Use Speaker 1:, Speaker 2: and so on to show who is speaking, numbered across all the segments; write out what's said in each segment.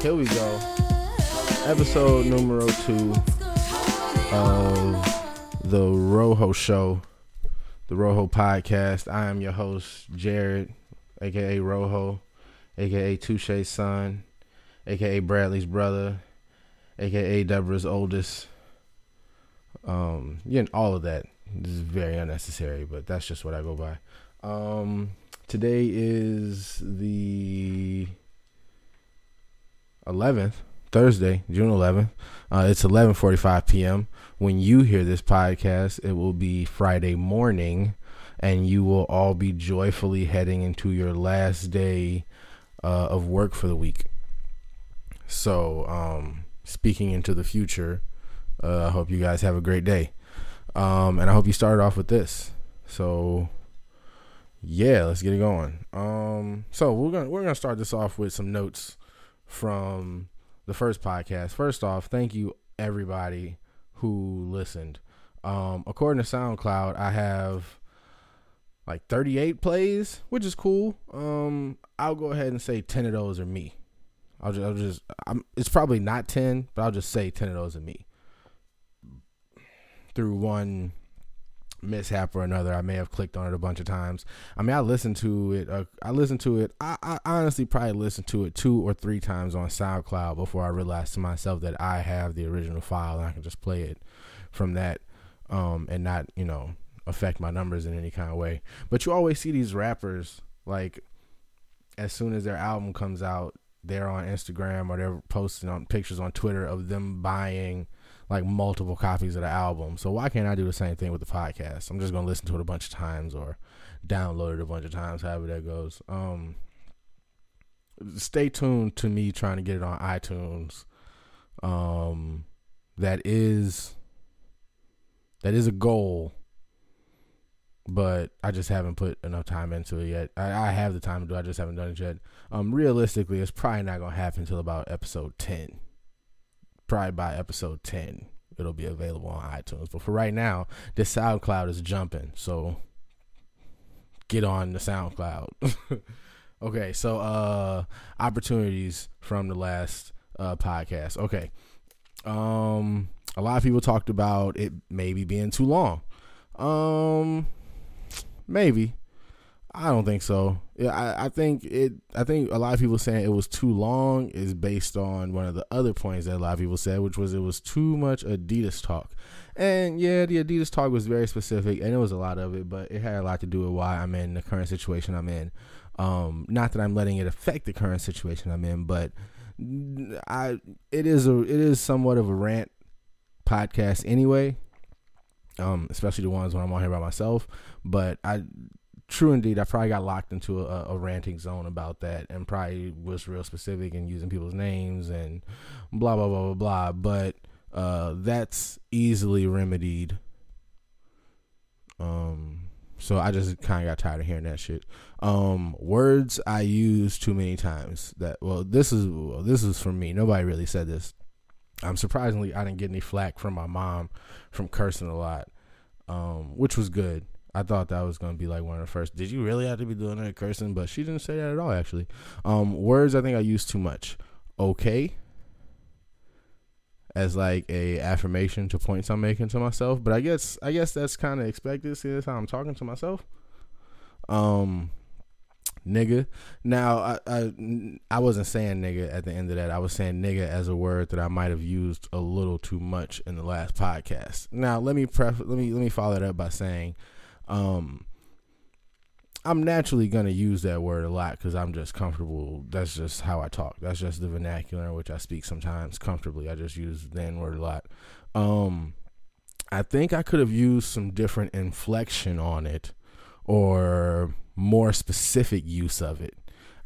Speaker 1: Here we go. Episode numero two of the Rojo Show, the Rojo Podcast. I am your host, Jared, aka Rojo, aka Touche's son, aka Bradley's brother, aka Deborah's oldest. Um, yeah, all of that. This is very unnecessary, but that's just what I go by. Um, today is the 11th, Thursday, June 11th. Uh, it's 11:45 p.m. When you hear this podcast, it will be Friday morning, and you will all be joyfully heading into your last day uh, of work for the week. So, um, speaking into the future, uh, I hope you guys have a great day, um, and I hope you started off with this. So, yeah, let's get it going. Um, so we're gonna we're gonna start this off with some notes from the first podcast. First off, thank you everybody who listened. Um, according to SoundCloud, I have like 38 plays, which is cool. Um, I'll go ahead and say 10 of those are me. I'll just, I'll just, I'm, it's probably not 10, but I'll just say 10 of those are me. Through one mishap or another, I may have clicked on it a bunch of times. I mean, I listened to it. Uh, I listened to it. I, I honestly probably listened to it two or three times on SoundCloud before I realized to myself that I have the original file and I can just play it from that, um, and not you know affect my numbers in any kind of way. But you always see these rappers like as soon as their album comes out, they're on Instagram or they're posting on pictures on Twitter of them buying like multiple copies of the album. So why can't I do the same thing with the podcast? I'm just gonna listen to it a bunch of times or download it a bunch of times, however that goes. Um, stay tuned to me trying to get it on iTunes. Um, that is that is a goal, but I just haven't put enough time into it yet. I, I have the time to do. I just haven't done it yet. Um, realistically, it's probably not gonna happen until about episode ten probably by episode 10 it'll be available on itunes. But for right now the soundcloud is jumping so get on the soundcloud. Okay so uh opportunities from the last uh podcast. Okay um a lot of people talked about it maybe being too long. Um maybe I don't think so. Yeah, I, I think it. I think a lot of people saying it was too long is based on one of the other points that a lot of people said, which was it was too much Adidas talk. And yeah, the Adidas talk was very specific, and it was a lot of it, but it had a lot to do with why I'm in the current situation I'm in. Um, not that I'm letting it affect the current situation I'm in, but I it is a it is somewhat of a rant podcast anyway. Um, especially the ones when I'm on here by myself. But I true indeed, I probably got locked into a, a, ranting zone about that and probably was real specific and using people's names and blah blah blah blah blah. But uh, that's easily remedied. Um, so I just kind of got tired of hearing that shit. Um, words I use too many times. That well, this is well, this is for me. Nobody really said this. Um, surprisingly, I didn't get any flack from my mom from cursing a lot, um, which was good. I thought that was gonna be like one of the first. Did you really have to be doing that cursing? But she didn't say that at all. Actually, um, words I think I use too much. Okay, as like a affirmation to points I'm making to myself. But I guess I guess that's kind of expected. See, that's how I'm talking to myself. Um, nigga. Now I, I I wasn't saying nigga at the end of that. I was saying nigga as a word that I might have used a little too much in the last podcast. Now let me pref- let me let me follow that up by saying um I'm naturally gonna use that word a lot because I'm just comfortable. That's just how I talk. That's just the vernacular in which I speak sometimes comfortably. I just use the N word a lot. Um, I think I could have used some different inflection on it, or more specific use of it,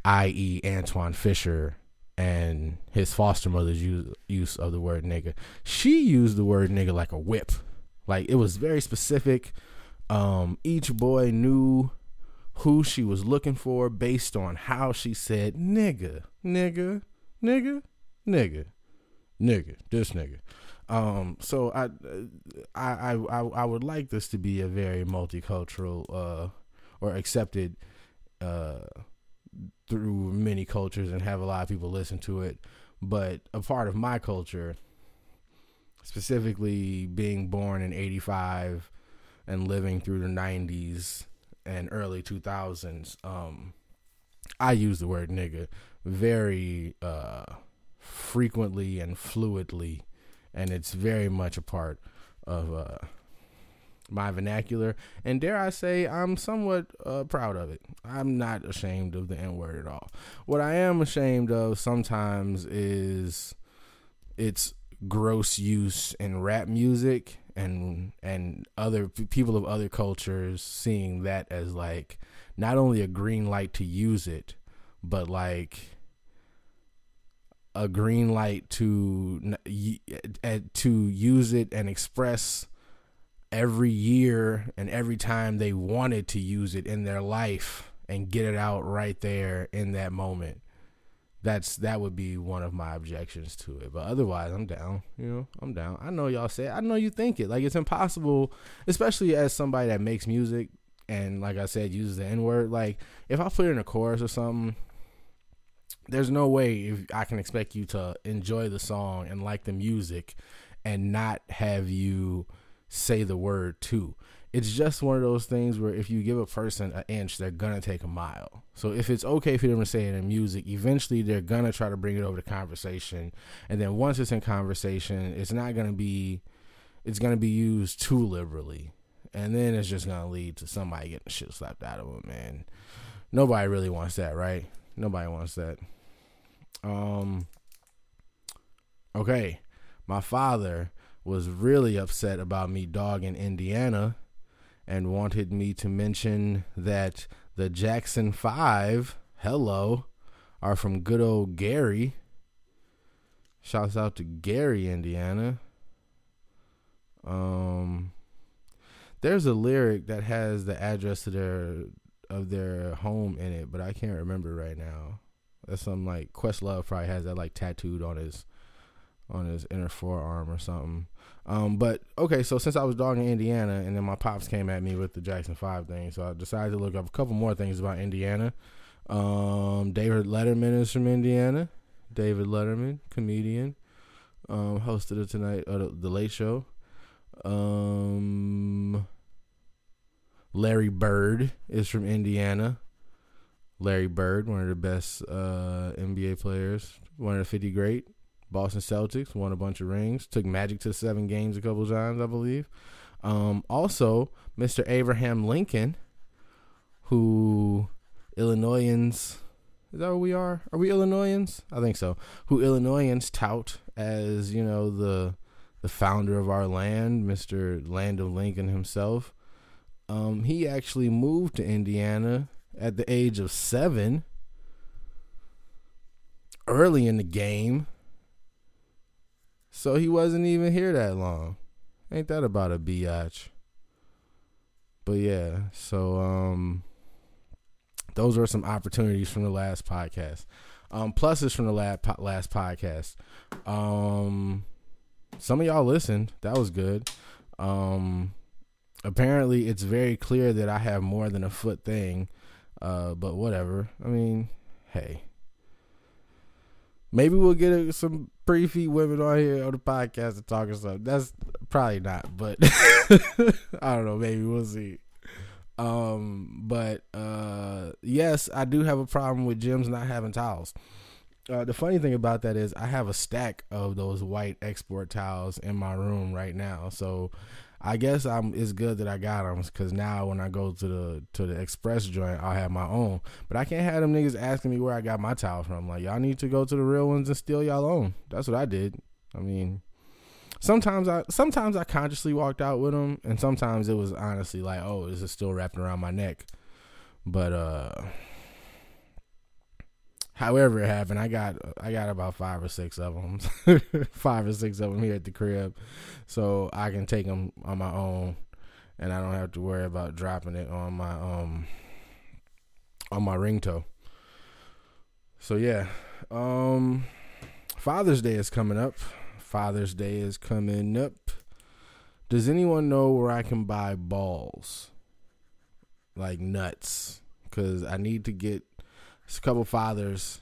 Speaker 1: i.e., Antwone Fisher and his foster mother's use use of the word nigga. She used the word nigga like a whip, like it was very specific Um, each boy knew who she was looking for based on how she said nigga, nigga, nigga, nigga, nigga, this nigga. Um, so I, I, I, I would like this to be a very multicultural, uh, or accepted, uh, through many cultures and have a lot of people listen to it. But a part of my culture, specifically being born in 85 and living through the 90s and early 2000s, um, I use the word nigga very uh, frequently and fluidly, and it's very much a part of uh, my vernacular. And dare I say, I'm somewhat uh, proud of it. I'm not ashamed of the N word at all. What I am ashamed of sometimes is its gross use in rap music and and other people of other cultures seeing that as like not only a green light to use it but like a green light to to use it and express every year and every time they wanted to use it in their life and get it out right there in that moment that's that would be one of my objections to it. But otherwise, I'm down. You know, I'm down. I know y'all say it. I know you think it. Like it's impossible, especially as somebody that makes music and like I said, uses the N word. Like if I put in a chorus or something, there's no way if I can expect you to enjoy the song and like the music and not have you say the word too it's just one of those things where if you give a person an inch, they're gonna take a mile. So if it's okay for them to say it in music, eventually they're gonna try to bring it over to conversation. And then once it's in conversation, it's not gonna be it's gonna be used too liberally. And then it's just gonna lead to somebody getting shit slapped out of them, man. Nobody really wants that, right? Nobody wants that. Um Okay. My father was really upset about me dogging Indiana and wanted me to mention that the Jackson Five, hello, are from good old Gary. Shouts out to Gary, Indiana. Um, there's a lyric that has the address of their of their home in it, but I can't remember right now. That's some like Questlove probably has that like tattooed on his on his inner forearm or something. Um, but okay, so since I was dogging Indiana, and then my pops came at me with the Jackson Five thing, so I decided to look up a couple more things about Indiana. Um, David Letterman is from Indiana. David Letterman, comedian, um, hosted it tonight, uh, the, the Late Show. Um, Larry Bird is from Indiana. Larry Bird, one of the best uh, NBA players, one of the 50 great. Boston Celtics won a bunch of rings. Took Magic to seven games a couple times, I believe. Um, also, Mr. Abraham Lincoln, who Illinoisans is that what we are? Are we Illinoisans? I think so. Who Illinoisans tout as you know the the founder of our land, Mr. Land of Lincoln himself. Um, he actually moved to Indiana at the age of seven, early in the game so he wasn't even here that long. Ain't that about a biatch? But yeah, so um those were some opportunities from the last podcast. Um pluses from the last last podcast. Um some of y'all listened. That was good. Um apparently it's very clear that I have more than a foot thing. Uh but whatever. I mean, hey. Maybe we'll get some pretty feet women on here on the podcast to talk or something. That's probably not, but I don't know. Maybe we'll see. Um, but uh, yes, I do have a problem with gyms not having towels. Uh, the funny thing about that is I have a stack of those white Xsport towels in my room right now. So I guess I'm. It's good that I got them because now when I go to the to the express joint, I'll have my own. But I can't have them niggas asking me where I got my towel from. Like y'all need to go to the real ones and steal y'all own. That's what I did. I mean, sometimes I sometimes I consciously walked out with them, and sometimes it was honestly like, oh, this is still wrapped around my neck. But uh however it happened, I got I got about five or six of them, five or six of them here at the crib, so I can take them on my own and I don't have to worry about dropping it on my um on my ring toe. So yeah, um, Father's Day is coming up. Father's Day is coming up. Does anyone know where I can buy balls? Like nuts. Because I need to get a couple fathers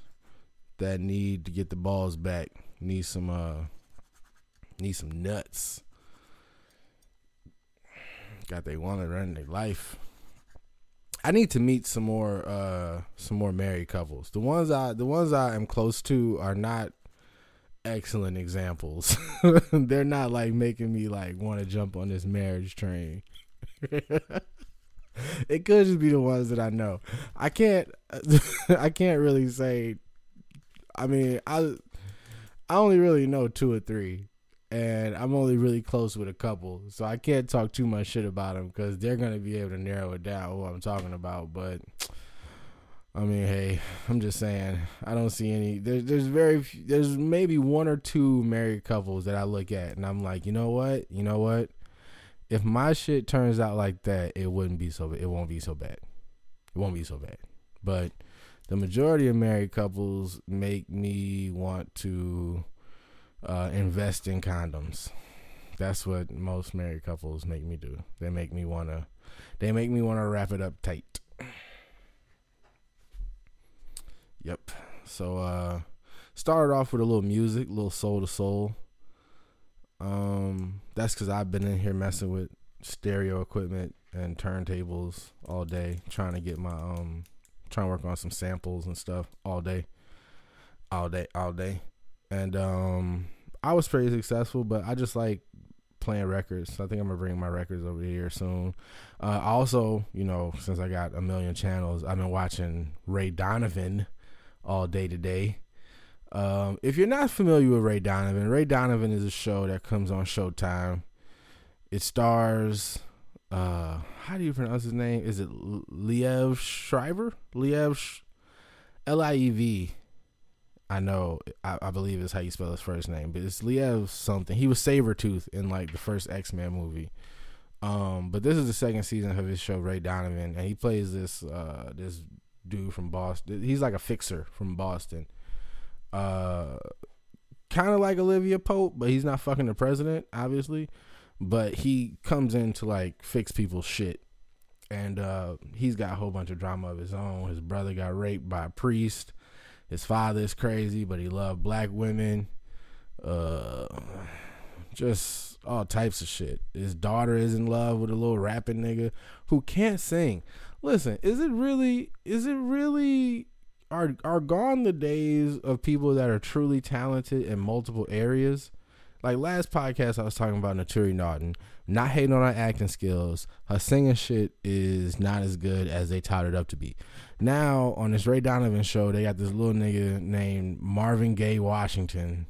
Speaker 1: that need to get the balls back. Need some uh need some nuts. God, they want to run their life. I need to meet some more uh some more married couples. The ones I the ones I am close to are not excellent examples. They're not like making me like want to jump on this marriage train. it could just be the ones that I know. I can't I can't really say I mean, I I only really know two or three and I'm only really close with a couple, so I can't talk too much shit about them because they're gonna be able to narrow it down who I'm talking about. But I mean, hey, I'm just saying I don't see any. There's there's very few, there's maybe one or two married couples that I look at and I'm like, you know what, you know what, if my shit turns out like that, it wouldn't be so it won't be so bad. It won't be so bad, but the majority of married couples make me want to uh, invest in condoms. That's what most married couples make me do. They make me wanna, they make me wanna wrap it up tight. Yep. So uh, started off with a little music, a little soul to soul. Um, that's because I've been in here messing with stereo equipment and turntables all day, trying to get my um, trying to work on some samples and stuff all day, all day, all day and um, I was pretty successful. But I just like playing records. So I think I'm gonna bring my records over here soon. Uh, also, you know, since I got a million channels, I've been watching Ray Donovan all day today. Um, if you're not familiar with Ray Donovan, Ray Donovan is a show that comes on Showtime. It stars, uh, how do you pronounce his name? Is it Liev Schreiber? Liev, L I E V I know, I, I, believe is how you spell his first name, but it's Liev something. He was Sabretooth in like the first X Men movie. Um, but this is the second season of his show, Ray Donovan, and he plays this uh this dude from Boston. He's like a fixer from Boston. Uh, kind of like Olivia Pope, but he's not fucking the president, obviously. But he comes in to like fix people's shit, and uh, he's got a whole bunch of drama of his own. His brother got raped by a priest his father is crazy, but he loved black women. Uh, just all types of shit. His daughter is in love with a little rapping nigga who can't sing. Listen, is it really? Is it really? Are are gone the days of people that are truly talented in multiple areas? Like last podcast, I was talking about Naturi Naughton. Not hating on her acting skills. Her singing shit is not as good as they touted up to be. Now on this Ray Donovan show, they got this little nigga named Marvin Gaye Washington.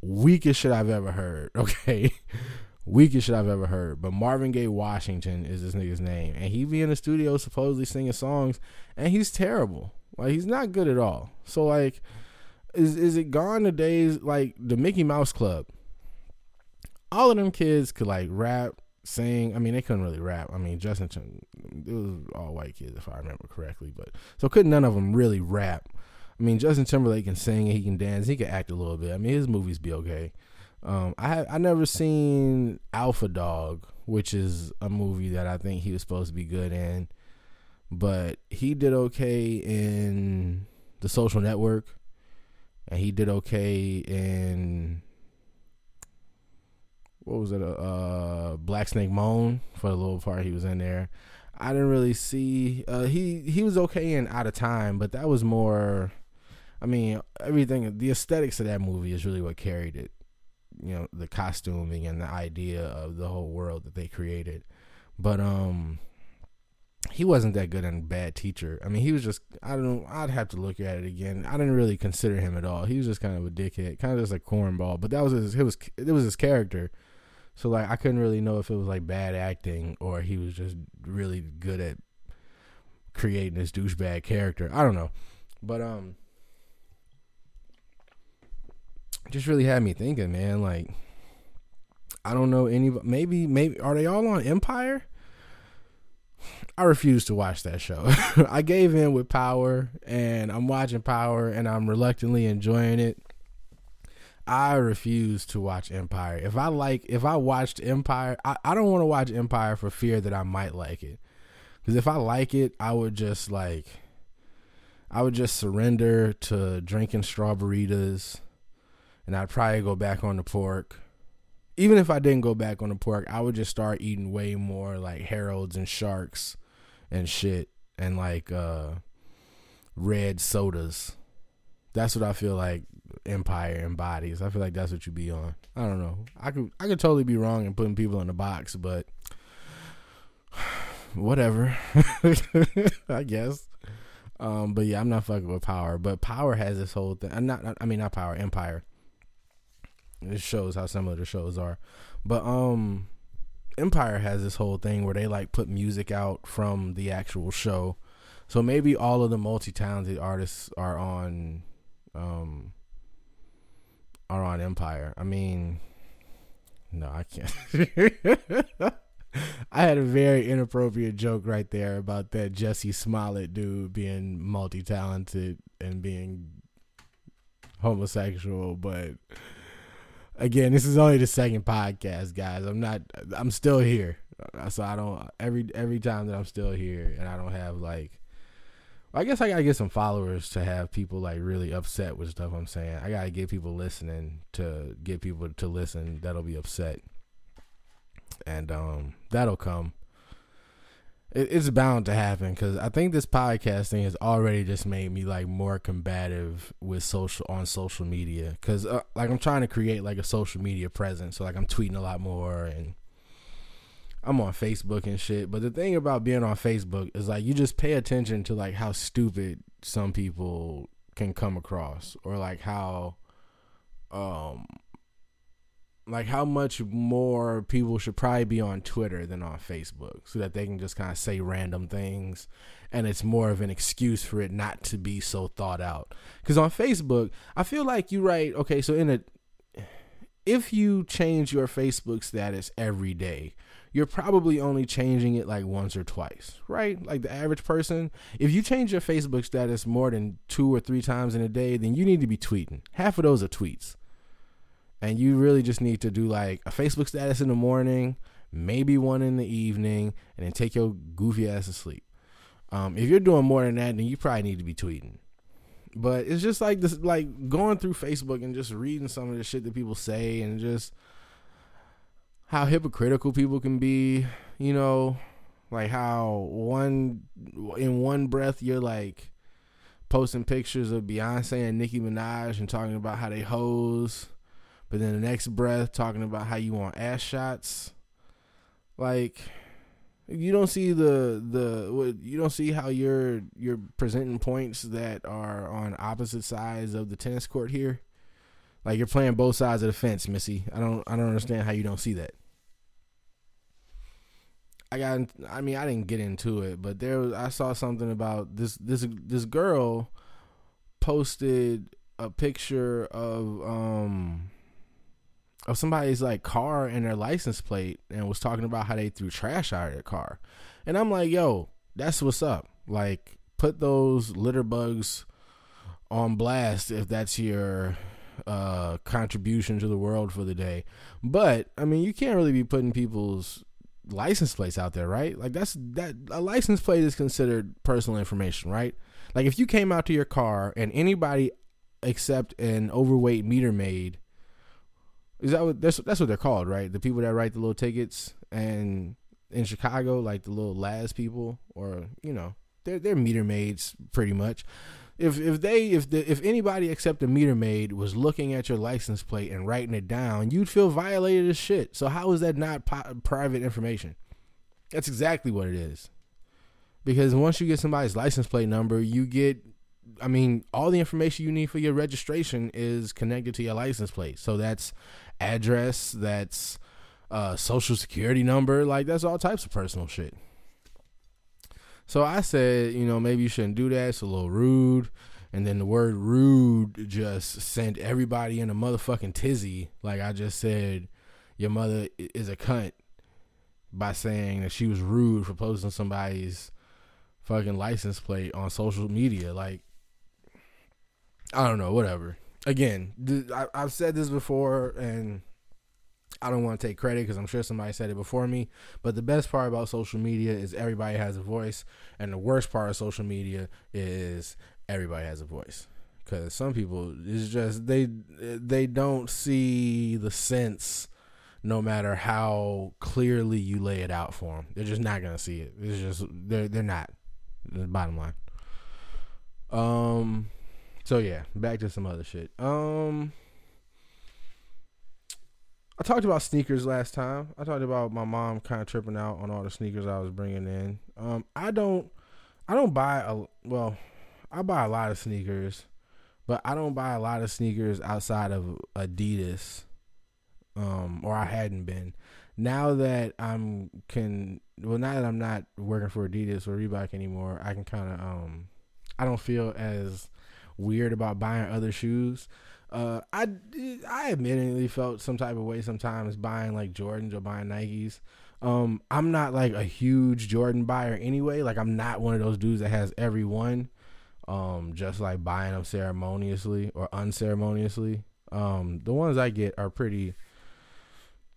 Speaker 1: Weakest shit I've ever heard. Okay. Weakest shit I've ever heard. But Marvin Gaye Washington is this nigga's name. And he be in the studio supposedly singing songs. And he's terrible. Like he's not good at all. So like is is it gone the days like the Mickey Mouse Club? All of them kids could like rap, sing. I mean, they couldn't really rap. I mean, Justin, it was all white kids if I remember correctly, but so couldn't none of them really rap. I mean, Justin Timberlake can sing, he can dance, he can act a little bit. I mean, his movies be okay. Um, I have I never seen Alpha Dog, which is a movie that I think he was supposed to be good in, but he did okay in The Social Network and he did okay in what was it? Uh, Black Snake Moan for the little part he was in there. I didn't really see. Uh, he he was okay in Out of Time, but that was more. I mean, everything. The aesthetics of that movie is really what carried it. You know, the costuming and the idea of the whole world that they created. But um, he wasn't that good and bad teacher. I mean, he was just I don't know. I'd have to look at it again. I didn't really consider him at all. He was just kind of a dickhead, kind of just a cornball. But that was his. It was it was his character. So like I couldn't really know if it was like bad acting or he was just really good at creating this douchebag character. I don't know, but um, just really had me thinking, man. Like I don't know any. Maybe maybe are they all on Empire? I refuse to watch that show. I gave in with Power, and I'm watching Power, and I'm reluctantly enjoying it. I refuse to watch Empire. If I like, if I watched Empire, I, I don't want to watch Empire for fear that I might like it. Because if I like it, I would just like, I would just surrender to drinking strawberries, and I'd probably go back on the pork. Even if I didn't go back on the pork, I would just start eating way more like Harold's and Sharks and shit, and like uh red sodas. That's what I feel like Empire embodies. I feel like that's what you be on. I don't know. I could I could totally be wrong in putting people in a box, but whatever. I guess. Um, but yeah, I'm not fucking with Power. But Power has this whole thing. I'm not. I mean, not Power. Empire. It shows how similar the shows are, but um, Empire has this whole thing where they like put music out from the actual show. So maybe all of the multi-talented artists are on um are on Empire. I mean, no, I can't. I had a very inappropriate joke right there about that Jesse Smollett dude being multi talented and being homosexual, but again, this is only the second podcast, guys. I'm not I'm still here. So I don't every every time that I'm still here and I don't have like I guess I gotta get some followers to have people like really upset with stuff I'm saying. I gotta get people listening to get people to listen that'll be upset, and um, that'll come. It, it's bound to happen because I think this podcasting has already just made me like more combative with social on social media because uh, like I'm trying to create like a social media presence, so like I'm tweeting a lot more and I'm on Facebook and shit. But the thing about being on Facebook is like you just pay attention to like how stupid some people can come across or like how um like how much more people should probably be on Twitter than on Facebook so that they can just kind of say random things and it's more of an excuse for it not to be so thought out. Cuz on Facebook, I feel like you write okay, so in a if you change your Facebook status every day, you're probably only changing it like once or twice, right? Like the average person, if you change your Facebook status more than two or three times in a day, then you need to be tweeting. Half of those are tweets. And you really just need to do like a Facebook status in the morning, maybe one in the evening, and then take your goofy ass to sleep. Um, if you're doing more than that, then you probably need to be tweeting. But it's just like this, like going through Facebook and just reading some of the shit that people say, and just how hypocritical people can be, you know, like how one in one breath you're like posting pictures of Beyonce and Nicki Minaj and talking about how they hoes, but then the next breath talking about how you want ass shots. Like you don't see the the you don't see how you're you're presenting points that are on opposite sides of the tennis court here. Like you're playing both sides of the fence, Missy. I don't I don't understand how you don't see that. I got I mean I didn't get into it, but there was, I saw something about this this this girl posted a picture of um of somebody's like car and their license plate and was talking about how they threw trash out of their car. And I'm like, "Yo, that's what's up. Like put those litter bugs on blast if that's your uh contribution to the world for the day. But I mean, you can't really be putting people's license plates out there, right? Like that's that a license plate is considered personal information, right? Like if you came out to your car and anybody except an overweight meter maid is that what that's that's what they're called, right? The people that write the little tickets and in Chicago, like the little LAS people, or you know, they're they're meter maids pretty much if if they if the if anybody except a meter maid was looking at your license plate and writing it down, you'd feel violated as shit. So how is that not private information? That's exactly what it is. Because once you get somebody's license plate number, you get I mean, all the information you need for your registration is connected to your license plate. So that's address, that's uh, social security number, like that's all types of personal shit. So I said, you know, maybe you shouldn't do that. It's a little rude. And then the word rude just sent everybody in a motherfucking tizzy. Like I just said, your mother is a cunt by saying that she was rude for posting somebody's fucking license plate on social media. Like, I don't know, whatever. Again, th- I, I've said this before, and I don't want to take credit because I'm sure somebody said it before me. But the best part about social media is everybody has a voice, and the worst part of social media is everybody has a voice. Because some people, it's just they they don't see the sense, no matter how clearly you lay it out for them. They're just not gonna see it. It's just they're they're not. The bottom line. Um. So yeah, back to some other shit. Um. I talked about sneakers last time. I talked about my mom kind of tripping out on all the sneakers I was bringing in. Um, I don't, I don't buy a well, I buy a lot of sneakers, but I don't buy a lot of sneakers outside of Adidas. Um, or I hadn't been. Now that I'm can well, now that I'm not working for Adidas or Reebok anymore, I can kind of um, I don't feel as weird about buying other shoes. Uh, I I admittedly felt some type of way sometimes buying like Jordans or buying Nikes. Um, I'm not like a huge Jordan buyer anyway. Like I'm not one of those dudes that has every one. Um, just like buying them ceremoniously or unceremoniously. Um, the ones I get are pretty.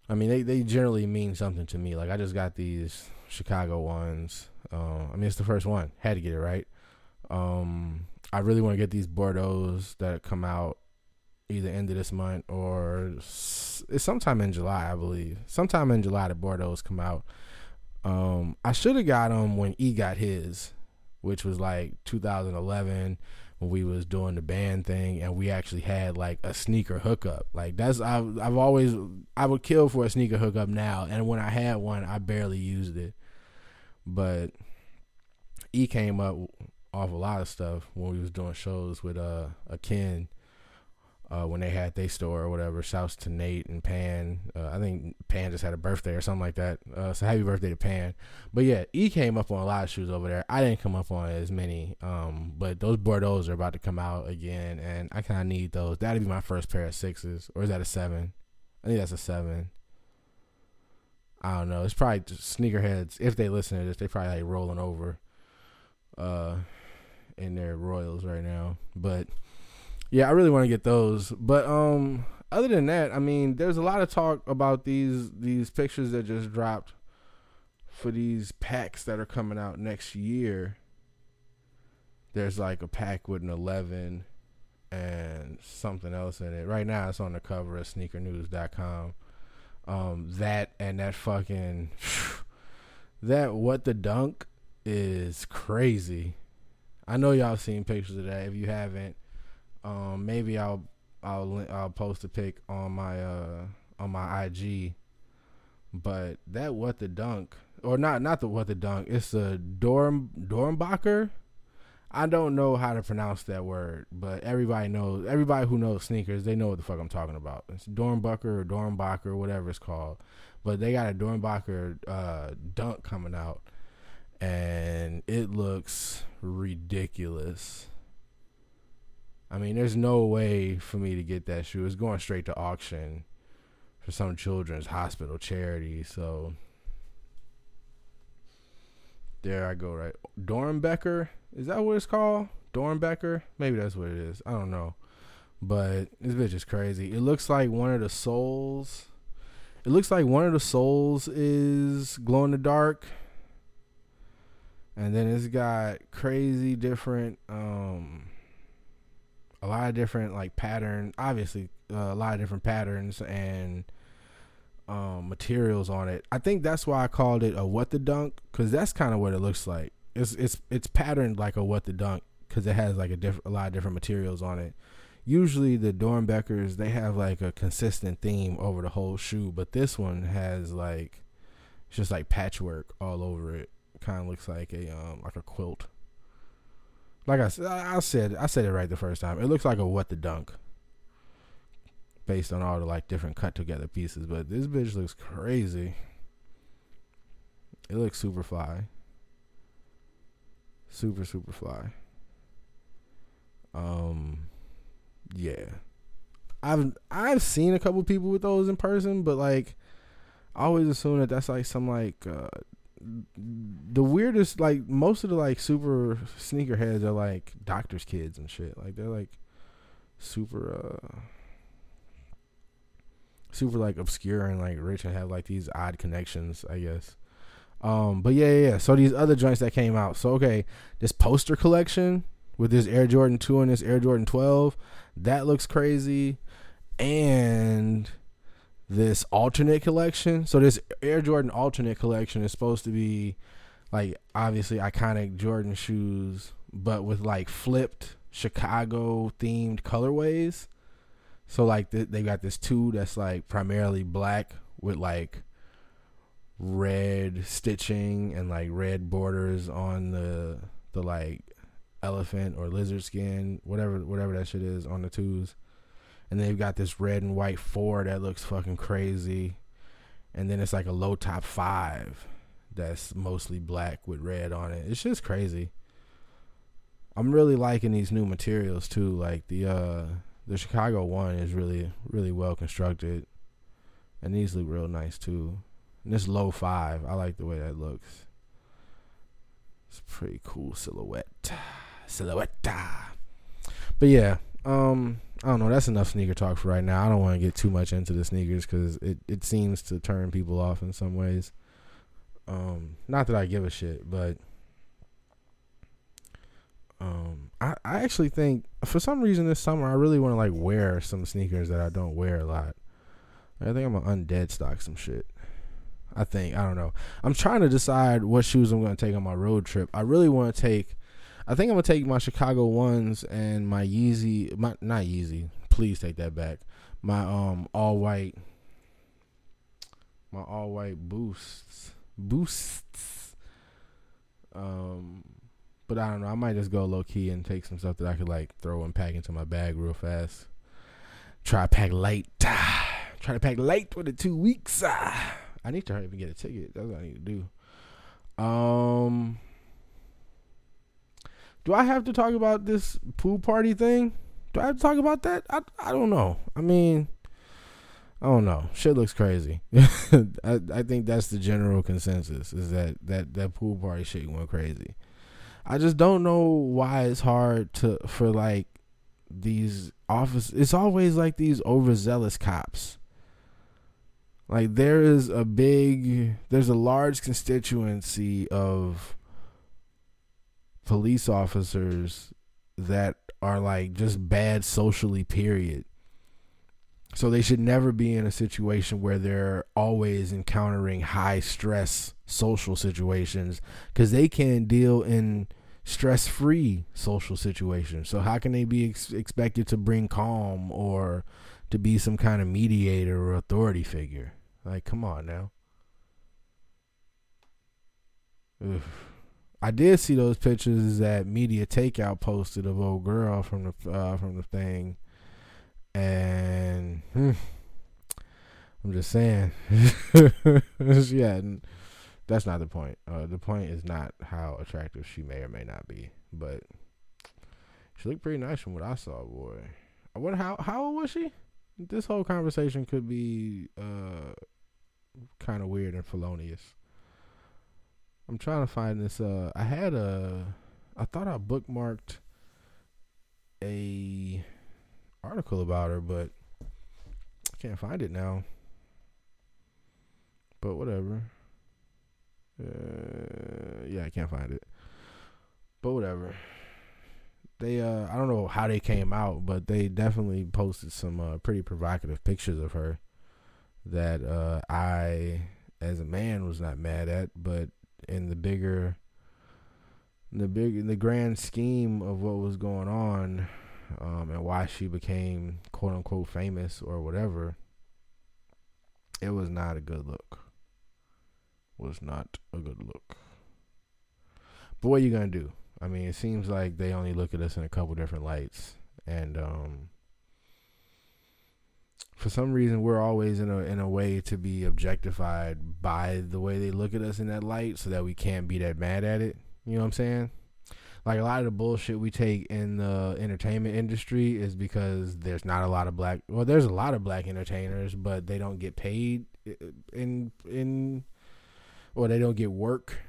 Speaker 1: I mean, they, they generally mean something to me. Like I just got these Chicago ones. Uh, I mean, it's the first one. Had to get it right. Um, I really want to get these Bordeaux's that come out either end of this month or it's sometime in July, I believe. Sometime in July, the Bordeaux's come out. Um, I should have got them when E got his, which was like 2011 when we was doing the band thing and we actually had like a sneaker hookup. Like that's I've I've always I would kill for a sneaker hookup now, and when I had one, I barely used it. But E came up off a lot of stuff when we was doing shows with uh a Ken uh, when they had their store or whatever. Shouts to Nate and Pan. Uh, I think Pan just had a birthday or something like that. Uh, so happy birthday to Pan. But yeah, E came up on a lot of shoes over there. I didn't come up on as many. Um, but those Bordeaux's are about to come out again, and I kind of need those. That'd be my first pair of sixes, or is that a seven? I think that's a seven. I don't know. It's probably just sneakerheads. If they listen to this, they probably like rolling over, uh, in their Royals right now. But yeah, I really want to get those. But um, other than that, I mean, there's a lot of talk about these these pictures that just dropped for these packs that are coming out next year. There's like a pack with an 11 and something else in it. Right now, it's on the cover of SneakerNews.com. Um, that and that fucking that what the dunk is crazy. I know y'all seen pictures of that. If you haven't, um, maybe I'll I'll I'll post a pic on my uh on my IG. But that what the dunk or not not the what the dunk. It's a Dorm Dornbacher. I don't know how to pronounce that word, but everybody knows. Everybody who knows sneakers, they know what the fuck I'm talking about. It's Dornbucker or Dornbacher, whatever it's called. But they got a Dornbacher uh, dunk coming out, and it looks ridiculous. I mean, there's no way for me to get that shoe. It's going straight to auction for some children's hospital charity. So there I go. Right, Dornbecker. Is that what it's called? Dornbecker? Maybe that's what it is. I don't know. But this bitch is crazy. It looks like one of the soles. It looks like one of the soles is glow in the dark. And then it's got crazy different um a lot of different like pattern obviously uh, a lot of different patterns and um materials on it. I think that's why I called it a what the dunk cuz that's kind of what it looks like it's it's it's patterned like a what the dunk because it has like a different a lot of different materials on it. Usually the Dornbeckers they have like a consistent theme over the whole shoe, but this one has like it's just like patchwork all over it. Kind of looks like a um like a quilt. Like I said, I said I said it right the first time. It looks like a what the dunk, based on all the like different cut together pieces. But this bitch looks crazy. It looks super fly super super fly. Um, yeah, I've I've seen a couple people with those in person, but like I always assume that that's like some like uh, the weirdest. Like most of the like super sneakerheads are like doctors' kids and shit. Like they're like super uh super like obscure and like rich and have like these odd connections, I guess. Um, but yeah, yeah, yeah. So these other joints that came out. So okay, this poster collection with this Air Jordan 2 and this Air Jordan 12, that looks crazy. And this alternate collection. So this Air Jordan alternate collection is supposed to be like obviously iconic Jordan shoes, but with like flipped Chicago themed colorways. So like th- they got this two that's like primarily black with like red stitching and like red borders on the the like elephant or lizard skin, whatever whatever that shit is on the twos. And they've got this red and white four that looks fucking crazy. And then it's like a low top five that's mostly black with red on it. It's just crazy. I'm really liking these new materials too. Like the uh the Chicago one is really really well constructed, and these look real nice too. And this low five, I like the way that looks. It's pretty cool silhouette, silhouette. But yeah, um, I don't know. That's enough sneaker talk for right now. I don't want to get too much into the sneakers because it it seems to turn people off in some ways. Um, not that I give a shit, but um, I, I actually think for some reason this summer I really want to like wear some sneakers that I don't wear a lot. I think I'm gonna undead stock some shit. I think I don't know. I'm trying to decide what shoes I'm gonna take on my road trip. I really want to take. I think I'm gonna take my Chicago ones and my Yeezy. My not Yeezy. Please take that back. My um all white. My all white boosts. Boosts. Um but I don't know. I might just go low key and take some stuff that I could like throw and pack into my bag real fast. Try to pack light. Try to pack light for the two weeks. I need to hurry up and get a ticket. That's what I need to do. Um, do I have to talk about this pool party thing? Do I have to talk about that? I I don't know. I mean, I don't know. Shit looks crazy. I I think that's the general consensus is that that that pool party shit went crazy. I just don't know why it's hard to for like these office. It's always like these overzealous cops. Like there is a big, there's a large constituency of police officers that are like just bad socially. Period. So they should never be in a situation where they're always encountering high stress social situations because they can't deal in stress free social situations. So how can they be ex- expected to bring calm or to be some kind of mediator or authority figure? Like, come on now. Ugh. I did see those pictures that Media Takeout posted of old girl from the uh, from the thing, and hmm, I'm just saying, yeah, that's not the point. Uh, the point is not how attractive she may or may not be, but she looked pretty nice from what I saw, boy. I wonder how how old was she? This whole conversation could be uh kind of weird and felonious. I'm trying to find this. Uh, I had a, I thought I bookmarked a article about her, but I can't find it now. But whatever. Uh, yeah, I can't find it. But whatever. They uh, I don't know how they came out, but they definitely posted some uh, pretty provocative pictures of her that uh, I, as a man, was not mad at, but in the bigger, the big, the grand scheme of what was going on, um, and why she became quote unquote famous or whatever, it was not a good look. Was not a good look. But what are you gonna do? I mean, it seems like they only look at us in a couple different lights, and um, for some reason we're always in a in a way to be objectified by the way they look at us in that light so that we can't be that mad at it. You know what I'm saying? Like a lot of the bullshit we take in the entertainment industry is because there's not a lot of black well there's a lot of black entertainers but they don't get paid in in or they don't get work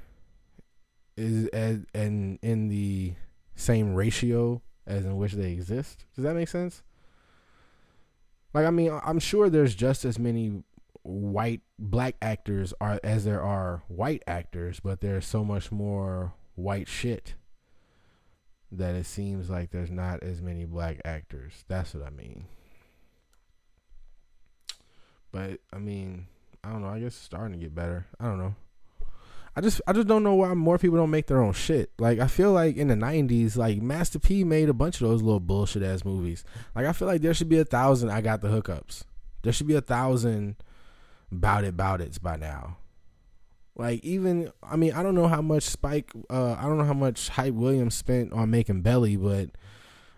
Speaker 1: is as and in the same ratio as in which they exist. Does that make sense? Like I mean, I'm sure there's just as many white black actors are as there are white actors, but there's so much more white shit that it seems like there's not as many black actors. That's what I mean. But I mean, I don't know. I guess it's starting to get better. I don't know. I just I just don't know why more people don't make their own shit. Like I feel like in the nineties, like Master P made a bunch of those little bullshit ass movies. Like I feel like there should be a thousand I got the hookups. There should be a thousand bout it bout it's by now. Like even I mean I don't know how much Spike uh I don't know how much Hype Williams spent on making Belly, but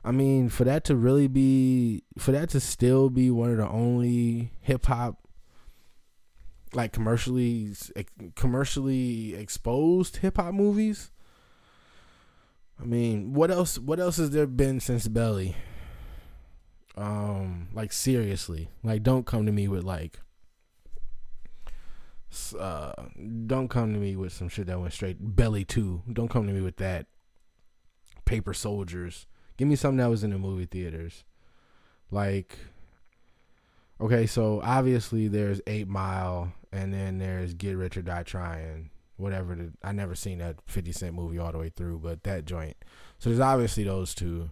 Speaker 1: I mean for that to really be for that to still be one of the only hip hop like commercially commercially exposed hip hop movies. I mean, what else what else has there been since Belly? Um like seriously. Like don't come to me with like uh don't come to me with some shit that went straight Belly 2. Don't come to me with that. Paper Soldiers. Give me something that was in the movie theaters. Like Okay, so obviously there's Eight Mile, and then there's Get Rich or Die Trying. Whatever. The, I never seen that Fifty Cent movie all the way through, but that joint. So there's obviously those two,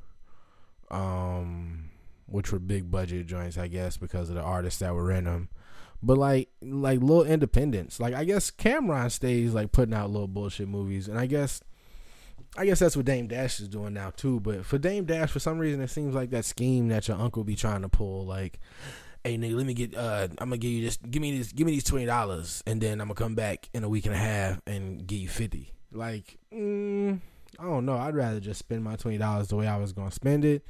Speaker 1: um, which were big budget joints, I guess, because of the artists that were in them. But like, like little independents. Like I guess Cam'ron stays like putting out little bullshit movies, and I guess I guess that's what Dame Dash is doing now too. But for Dame Dash, for some reason, it seems like that scheme that your uncle be trying to pull, like, hey nigga, let me get uh I'm gonna give you this give me this give me these twenty dollars and then I'm gonna come back in a week and a half and give you fifty. Like, mm, I don't know. I'd rather just spend my twenty dollars the way I was gonna spend it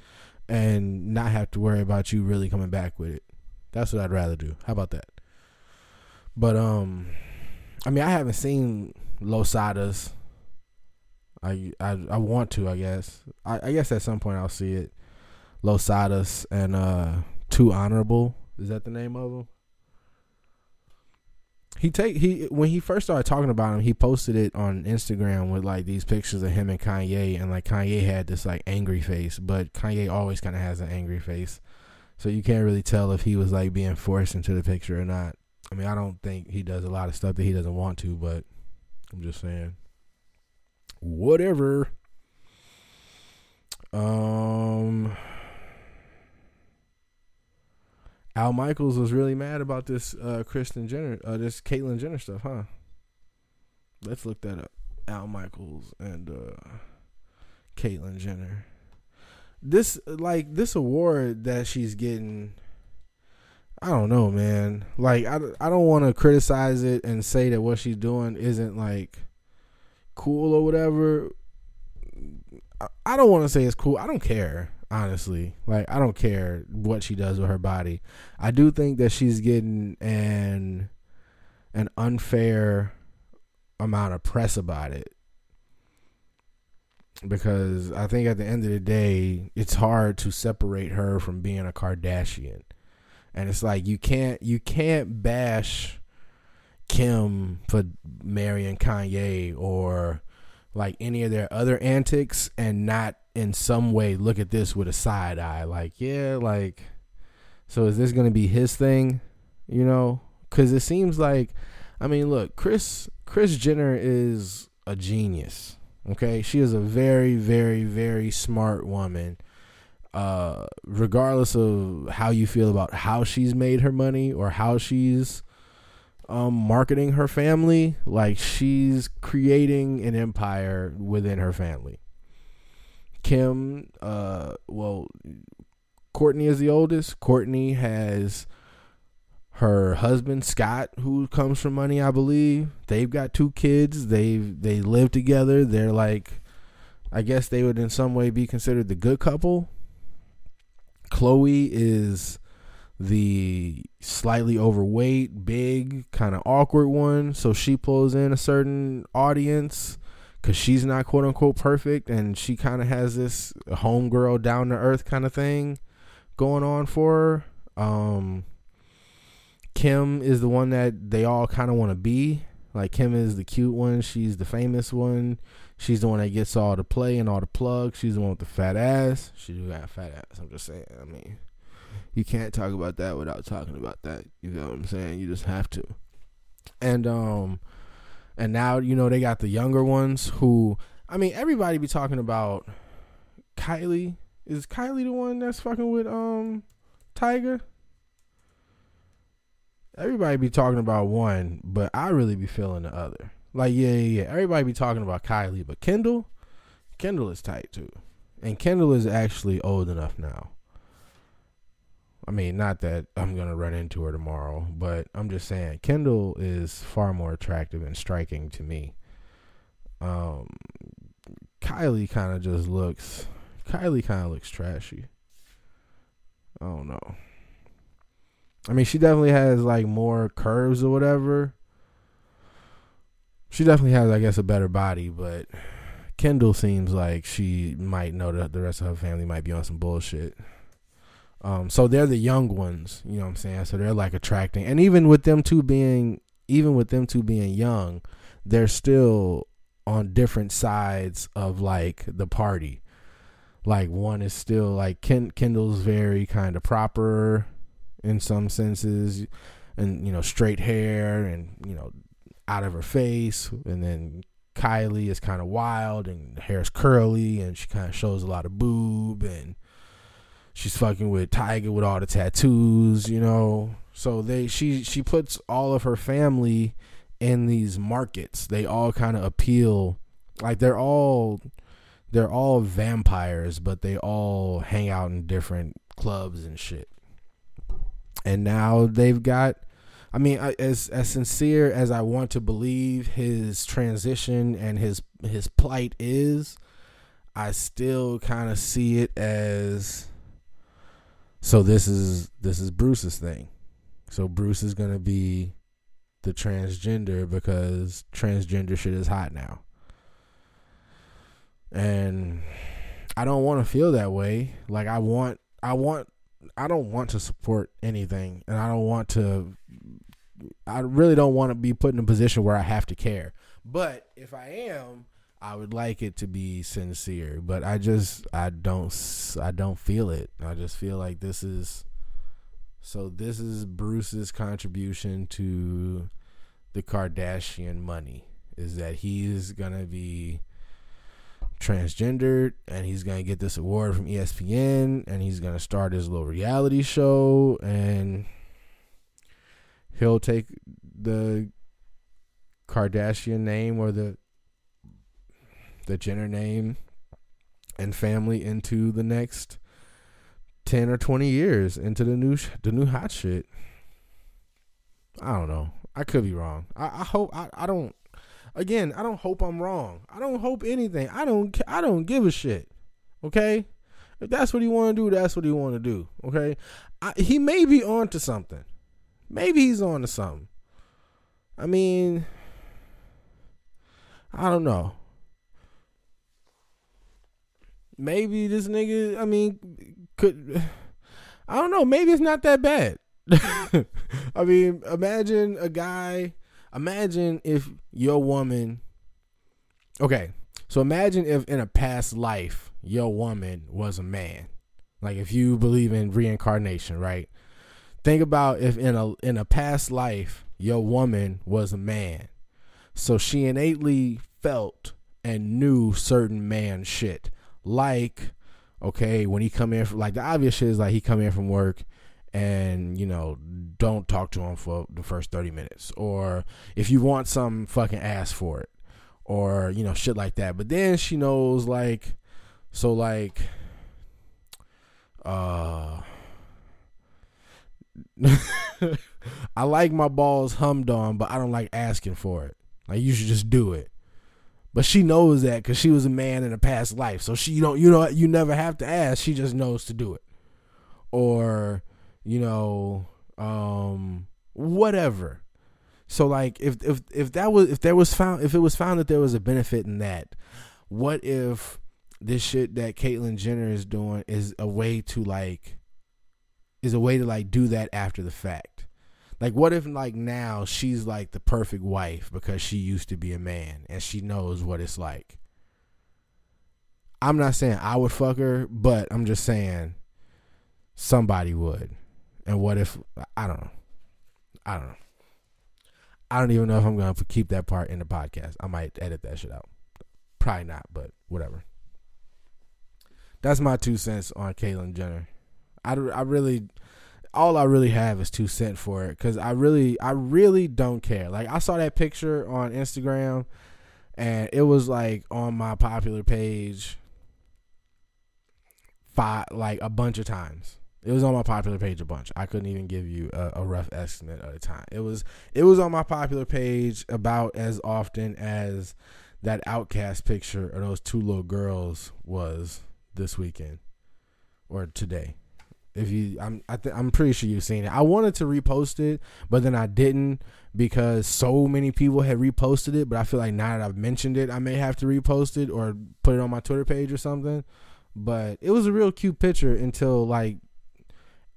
Speaker 1: and not have to worry about you really coming back with it. That's what I'd rather do. How about that? But um I mean I haven't seen Loisaidas. I I I want to, I guess. I, I guess at some point I'll see it. Loisaidas and uh Too Honorable. Is that the name of him? He take he when he first started talking about him, he posted it on Instagram with like these pictures of him and Kanye, and like Kanye had this like angry face, but Kanye always kind of has an angry face, so you can't really tell if he was like being forced into the picture or not. I mean, I don't think he does a lot of stuff that he doesn't want to, but I'm just saying. Whatever. Um Al Michaels was really mad about this uh Kristen Jenner uh this Caitlyn Jenner stuff, huh? Let's look that up. Al Michaels and uh Caitlyn Jenner. This like this award that she's getting I don't know, man. Like I, I don't want to criticize it and say that what she's doing isn't like cool or whatever. I, I don't want to say it's cool. I don't care, honestly. Like I don't care what she does with her body. I do think that she's getting an an unfair amount of press about it. Because I think at the end of the day, it's hard to separate her from being a Kardashian and it's like you can't you can't bash Kim for marrying Kanye or like any of their other antics and not in some way look at this with a side eye. Like yeah like so is this going to be his thing? You know? Cuz it seems like I mean look Kris Kris Jenner is a genius okay? She is a very very very smart woman. Uh, regardless of how you feel about how she's made her money or how she's um, marketing her family, like she's creating an empire within her family. Kim, uh, well, Kourtney is the oldest. Kourtney has her husband Scott, who comes from money, I believe. They've got two kids. They they live together. They're like, I guess they would in some way be considered the good couple. Khloe is the slightly overweight, big, kind of awkward one. So she pulls in a certain audience because she's not quote unquote perfect and she kind of has this homegirl down to earth kind of thing going on for her. Um, Kim is the one that they all kind of want to be. Like Kim is the cute one. She's the famous one. She's the one that gets all the play and all the plugs. She's the one with the fat ass. She do got fat ass. I'm just saying. I mean, you can't talk about that without talking about that. You know what I'm saying? You just have to. And um, and now you know they got the younger ones who. I mean, everybody be talking about Kylie. Is Kylie the one that's fucking with um Tyga? Everybody be talking about one, but I really be feeling the other. Like, yeah, yeah, yeah. Everybody be talking about Kylie, but Kendall, Kendall is tight too. And Kendall is actually old enough now. I mean, not that I'm gonna run into her tomorrow, but I'm just saying Kendall is far more attractive and striking to me. Um, Kylie kind of just looks. Kylie kind of looks trashy. I don't know. I mean, she definitely has like more curves or whatever. She definitely has, I guess, a better body, but Kendall seems like she might know that the rest of her family might be on some bullshit. Um, so they're the young ones, you know what I'm saying? So they're like attracting, and even with them two being, even with them two being young, they're still on different sides of like the party. Like one is still like Ken, Kendall's very kind of proper in some senses, and you know straight hair and you know out of her face, and then Kylie is kind of wild and hair's curly and she kind of shows a lot of boob and she's fucking with Tyga with all the tattoos, you know. So they she she puts all of her family in these markets. They all kind of appeal like they're all they're all vampires, but they all hang out in different clubs and shit. And now they've got I mean, as as sincere as I want to believe his transition and his his plight is, I still kind of see it as so this is this is Bruce's thing. So Bruce is gonna be the transgender because transgender shit is hot now. And I don't want to feel that way. Like I want I want I don't want to support anything and I don't want to I really don't want to be put in a position where I have to care. But if I am, I would like it to be sincere, but I just I don't I don't feel it. I just feel like this is so this is Bruce's contribution to the Kardashian money is that he's going to be transgendered and he's going to get this award from ESPN and he's going to start his little reality show and he'll take the Kardashian name or the the Jenner name and family into the next 10 or 20 years into the new the new hot shit. I don't know. I could be wrong. I, I hope I, I don't again, I don't hope I'm wrong. I don't hope anything. I don't I don't give a shit. Okay? If that's what he want to do, that's what he want to do. Okay? I, he may be on to something. Maybe he's on to something. I mean, I don't know maybe this nigga, I mean, could I don't know, maybe it's not that bad. I mean, imagine a guy, imagine if your woman Okay, so imagine if in a past life your woman was a man. Like if you believe in reincarnation, right? Think about if in a in a past life your woman was a man. So she innately felt and knew certain man shit like okay when he come in from like the obvious shit is like he come in from work and you know don't talk to him for the first 30 minutes. Or if you want some fucking ask for it. Or you know shit like that. But then she knows like so like uh I like my balls hummed on but I don't like asking for it. Like you should just do it but she knows that because she was a man in a past life. So she you don't you know you never have to ask. She just knows to do it. Or, you know, um, whatever. So like if if if that was if there was found if it was found that there was a benefit in that, what if this shit that Caitlyn Jenner is doing is a way to like is a way to like do that after the fact? Like, what if like now she's like the perfect wife because she used to be a man and she knows what it's like. I'm not saying I would fuck her, but I'm just saying somebody would. And what if I don't know. I don't know. I don't even know if I'm gonna keep that part in the podcast. I might edit that shit out. Probably not, but whatever. That's my two cents on Caitlyn Jenner. I, I really, all I really have is two cents for it because I really, I really don't care. Like I saw that picture on Instagram, and it was like on my popular page, five like a bunch of times. It was on my popular page a bunch. I couldn't even give you a, a, rough estimate of the time. It was it was on my popular page about as often as that outcast picture of those two little girls was this weekend or today. If you, I'm, I th- I'm pretty sure you've seen it. I wanted to repost it, but then I didn't because so many people had reposted it. But I feel like now that I've mentioned it, I may have to repost it or put it on my Twitter page or something. But it was a real cute picture until like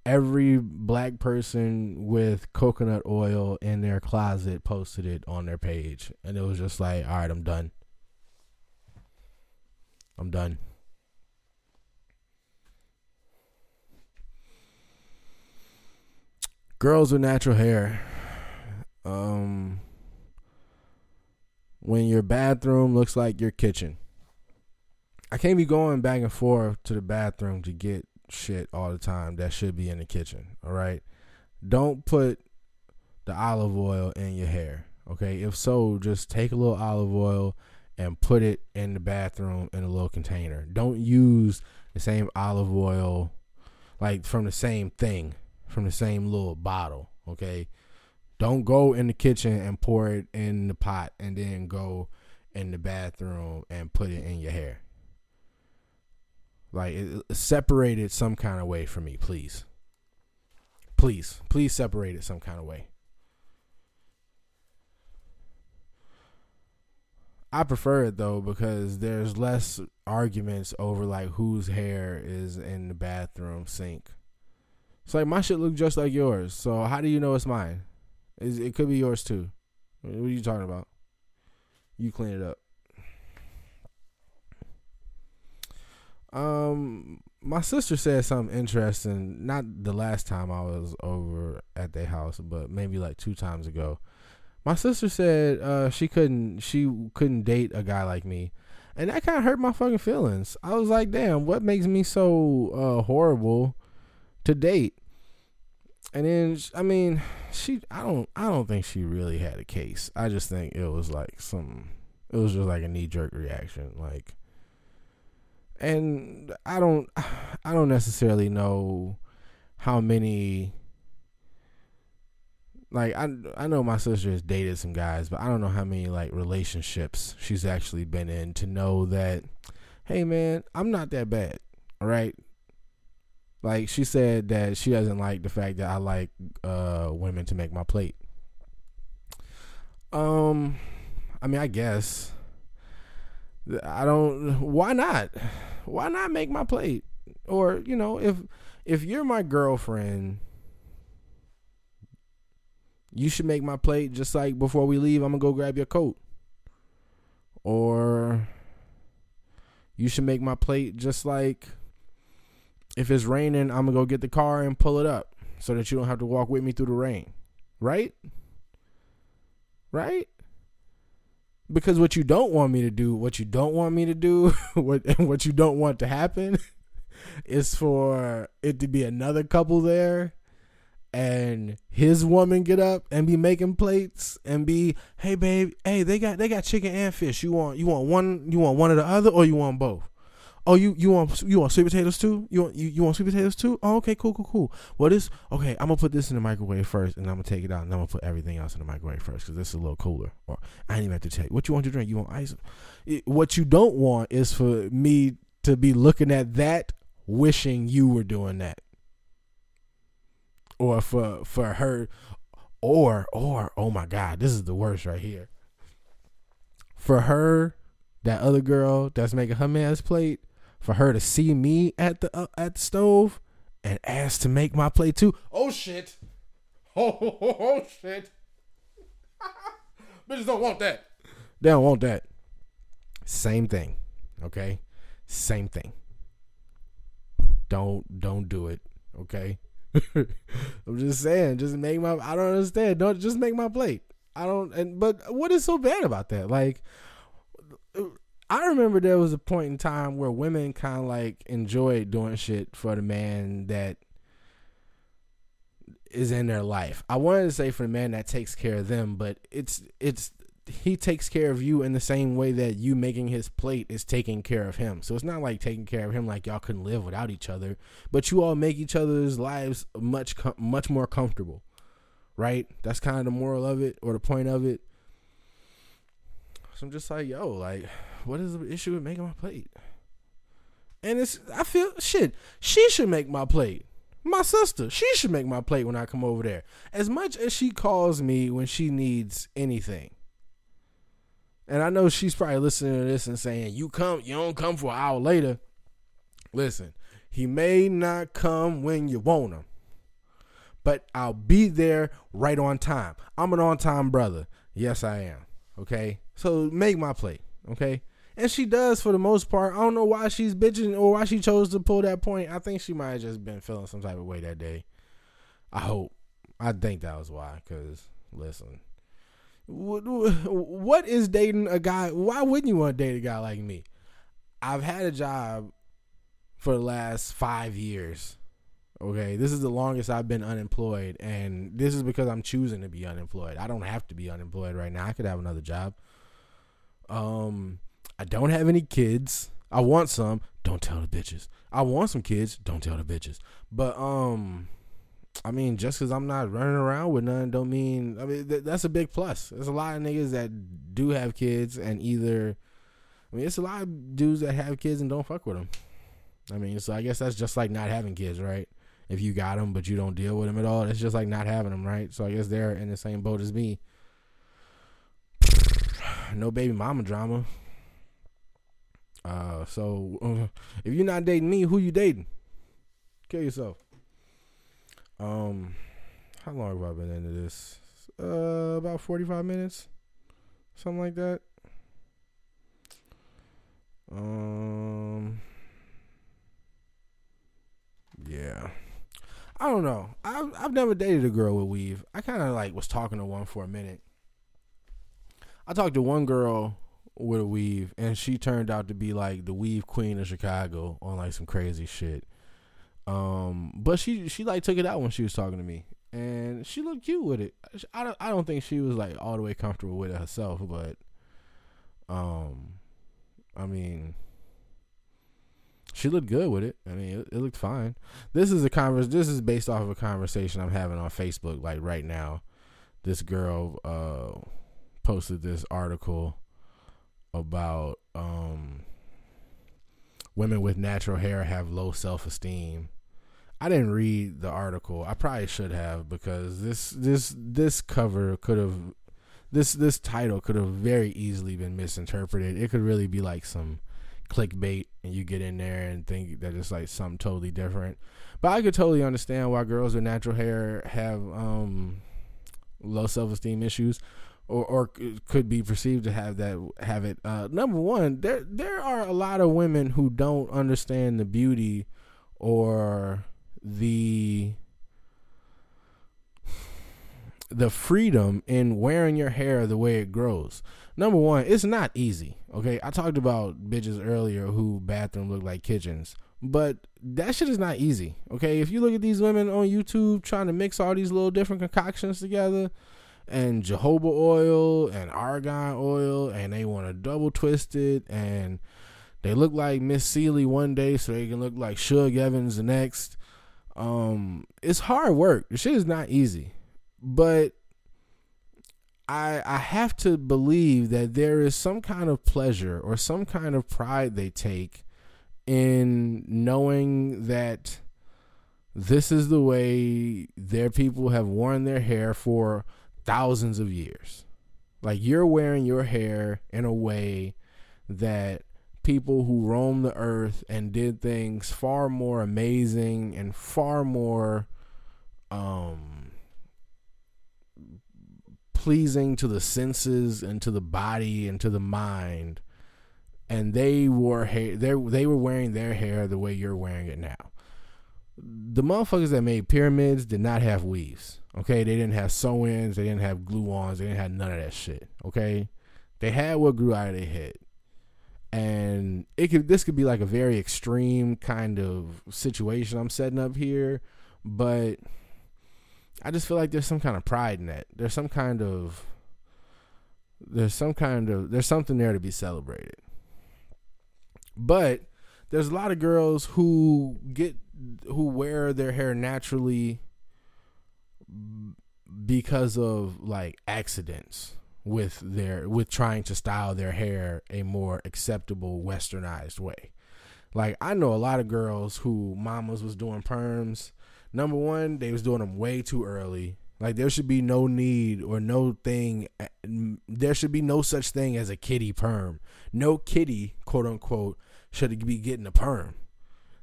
Speaker 1: every black person with coconut oil in their closet posted it on their page. And it was just like, all right, I'm done. I'm done. Girls with natural hair. Um, when your bathroom looks like your kitchen. I can't be going back and forth to the bathroom to get shit all the time that should be in the kitchen. All right. Don't put the olive oil in your hair. Okay. If so, just take a little olive oil and put it in the bathroom in a little container. Don't use the same olive oil like from the same thing, from the same little bottle. Okay. Don't go in the kitchen and pour it in the pot and then go in the bathroom and put it in your hair. Like separate it some kind of way for me, please. Please, please separate it some kind of way. I prefer it though because there's less arguments over like whose hair is in the bathroom sink. It's like my shit look just like yours. So how do you know it's mine? it could be yours too. What are you talking about? You clean it up. Um, my sister said something interesting. Not the last time I was over at their house, but maybe like two times ago. My sister said uh, she couldn't she couldn't date a guy like me, and that kind of hurt my fucking feelings. I was like, damn, what makes me so uh, horrible to date? And then I mean, she I don't I don't think she really had a case. I just think it was like some it was just like a knee jerk reaction, like and I don't I don't necessarily know how many like I I know my sister has dated some guys, but I don't know how many like relationships she's actually been in to know that hey man, I'm not that bad. All right? Like she said that she doesn't like the fact that I like uh women to make my plate. Um I mean, I guess I don't. Why not? Why not make my plate? Or you know, if if you're my girlfriend, you should make my plate. Just like before we leave, I'm gonna go grab your coat. Or you should make my plate. Just like if it's raining, I'm gonna go get the car and pull it up so that you don't have to walk with me through the rain. Right? Right? because what you don't want me to do, what you don't want me to do, what what you don't want to happen is for it to be another couple there and his woman get up and be making plates and be, "Hey babe, hey, they got they got chicken and fish. You want you want one you want one or the other or you want both?" Oh, you you want you want sweet potatoes too? You want you, you want sweet potatoes too? Oh, okay, cool, cool, cool. Well, this okay. I'm gonna put this in the microwave first, and I'm gonna take it out, and I'm gonna put everything else in the microwave first because this is a little cooler. Or I ain't even have to tell you what you want to drink. You want ice? It, what you don't want is for me to be looking at that, wishing you were doing that, or for for her, or or oh my god, this is the worst right here. For her, that other girl that's making her man's plate for her to see me at the uh, at the stove and ask to make my plate too. Oh shit. Oh, oh, oh, oh shit. Bitches don't want that. They don't want that. Same thing. Okay? Same thing. Don't don't do it. Okay? I'm just saying, just make my I don't understand. Don't just make my plate. I don't and but what is so bad about that? Like I remember there was a point in time where women kind of like enjoyed doing shit for the man that is in their life. I wanted to say for the man that takes care of them, but it's it's he takes care of you in the same way that you making his plate is taking care of him. So it's not like taking care of him like y'all couldn't live without each other, but you all make each other's lives much much more comfortable. Right? That's kind of the moral of it or the point of it. So I'm just like, yo, like what is the issue with making my plate? And it's I feel shit. She should make my plate. My sister, she should make my plate when I come over there. As much as she calls me when she needs anything. And I know she's probably listening to this and saying, "You come, you don't come for an hour later." Listen, he may not come when you want him, but I'll be there right on time. I'm an on-time brother. Yes, I am. Okay, so make my plate. Okay, and she does for the most part. I don't know why she's bitching or why she chose to pull that point. I think she might have just been feeling some type of way that day. I hope. I think that was why. Cause listen, what, what is dating a guy? Why wouldn't you want to date a guy like me? I've had a job for the last five years. Okay, this is the longest I've been unemployed, and this is because I'm choosing to be unemployed. I don't have to be unemployed right now. I could have another job. Um, I don't have any kids. I want some. Don't tell the bitches. I want some kids. Don't tell the bitches. But um, I mean, just because I'm not running around with none, don't mean. I mean, th- that's a big plus. There's a lot of niggas that do have kids, and either. I mean, it's a lot of dudes that have kids and don't fuck with them. I mean, so I guess that's just like not having kids, right? If you got them but you don't deal with them at all, it's just like not having them, right? So I guess they're in the same boat as me. no baby mama drama. So uh, if you're not dating me, who you dating? Kill yourself. Um, how long have I been into this? Uh, about 45 minutes, something like that. Um, yeah. I don't know. I've I've never dated a girl with weave. I kind of like was talking to one for a minute. I talked to one girl with a weave, and she turned out to be like the weave queen of Chicago on like some crazy shit. Um, but she she like took it out when she was talking to me, and she looked cute with it. I don't I don't think she was like all the way comfortable with it herself, but um, I mean, she looked good with it. I mean, it, it looked fine. This is a convers. This is based off of a conversation I'm having on Facebook, like right now. This girl uh posted this article about um, women with natural hair have low self esteem. I didn't read the article. I probably should have because this this this cover could have this this title could have very easily been misinterpreted. It could really be like some clickbait and you get in there and think that it's like something totally different. But I could totally understand why girls with natural hair have um, low self esteem issues or or could be perceived to have that have it. Uh, number one, there there are a lot of women who don't understand the beauty or the the freedom in wearing your hair the way it grows. Number one, it's not easy. Okay, I talked about bitches earlier who bathroom look like kitchens, but that shit is not easy. Okay, if you look at these women on YouTube trying to mix all these little different concoctions together, and jojoba oil and argan oil, and they want to double twist it, and they look like Miss Celie one day, so they can look like Shug Evans the next. Um, it's hard work. The shit is not easy, but I I have to believe that there is some kind of pleasure or some kind of pride they take in knowing that this is the way their people have worn their hair for thousands of years. Like you're wearing your hair in a way that people who roamed the earth and did things far more amazing and far more um pleasing to the senses and to the body and to the mind. And they wore hair. They they were wearing their hair the way you're wearing it now. The motherfuckers that made pyramids did not have weaves. Okay, they didn't have sew-ins. They didn't have glue-ons. They didn't have none of that shit. Okay, they had what grew out of their head and it could this could be like a very extreme kind of situation I'm setting up here, but I just feel like there's some kind of pride in that. There's some kind of there's some kind of there's something there to be celebrated. But there's a lot of girls who get who wear their hair naturally because of like accidents with their with trying to style their hair a more acceptable westernized way. Like I know a lot of girls who mamas was doing perms. Number one, they was doing them way too early. Like there should be no need or no thing. There should be no such thing as a kitty perm. No kitty, quote unquote, should be getting a perm.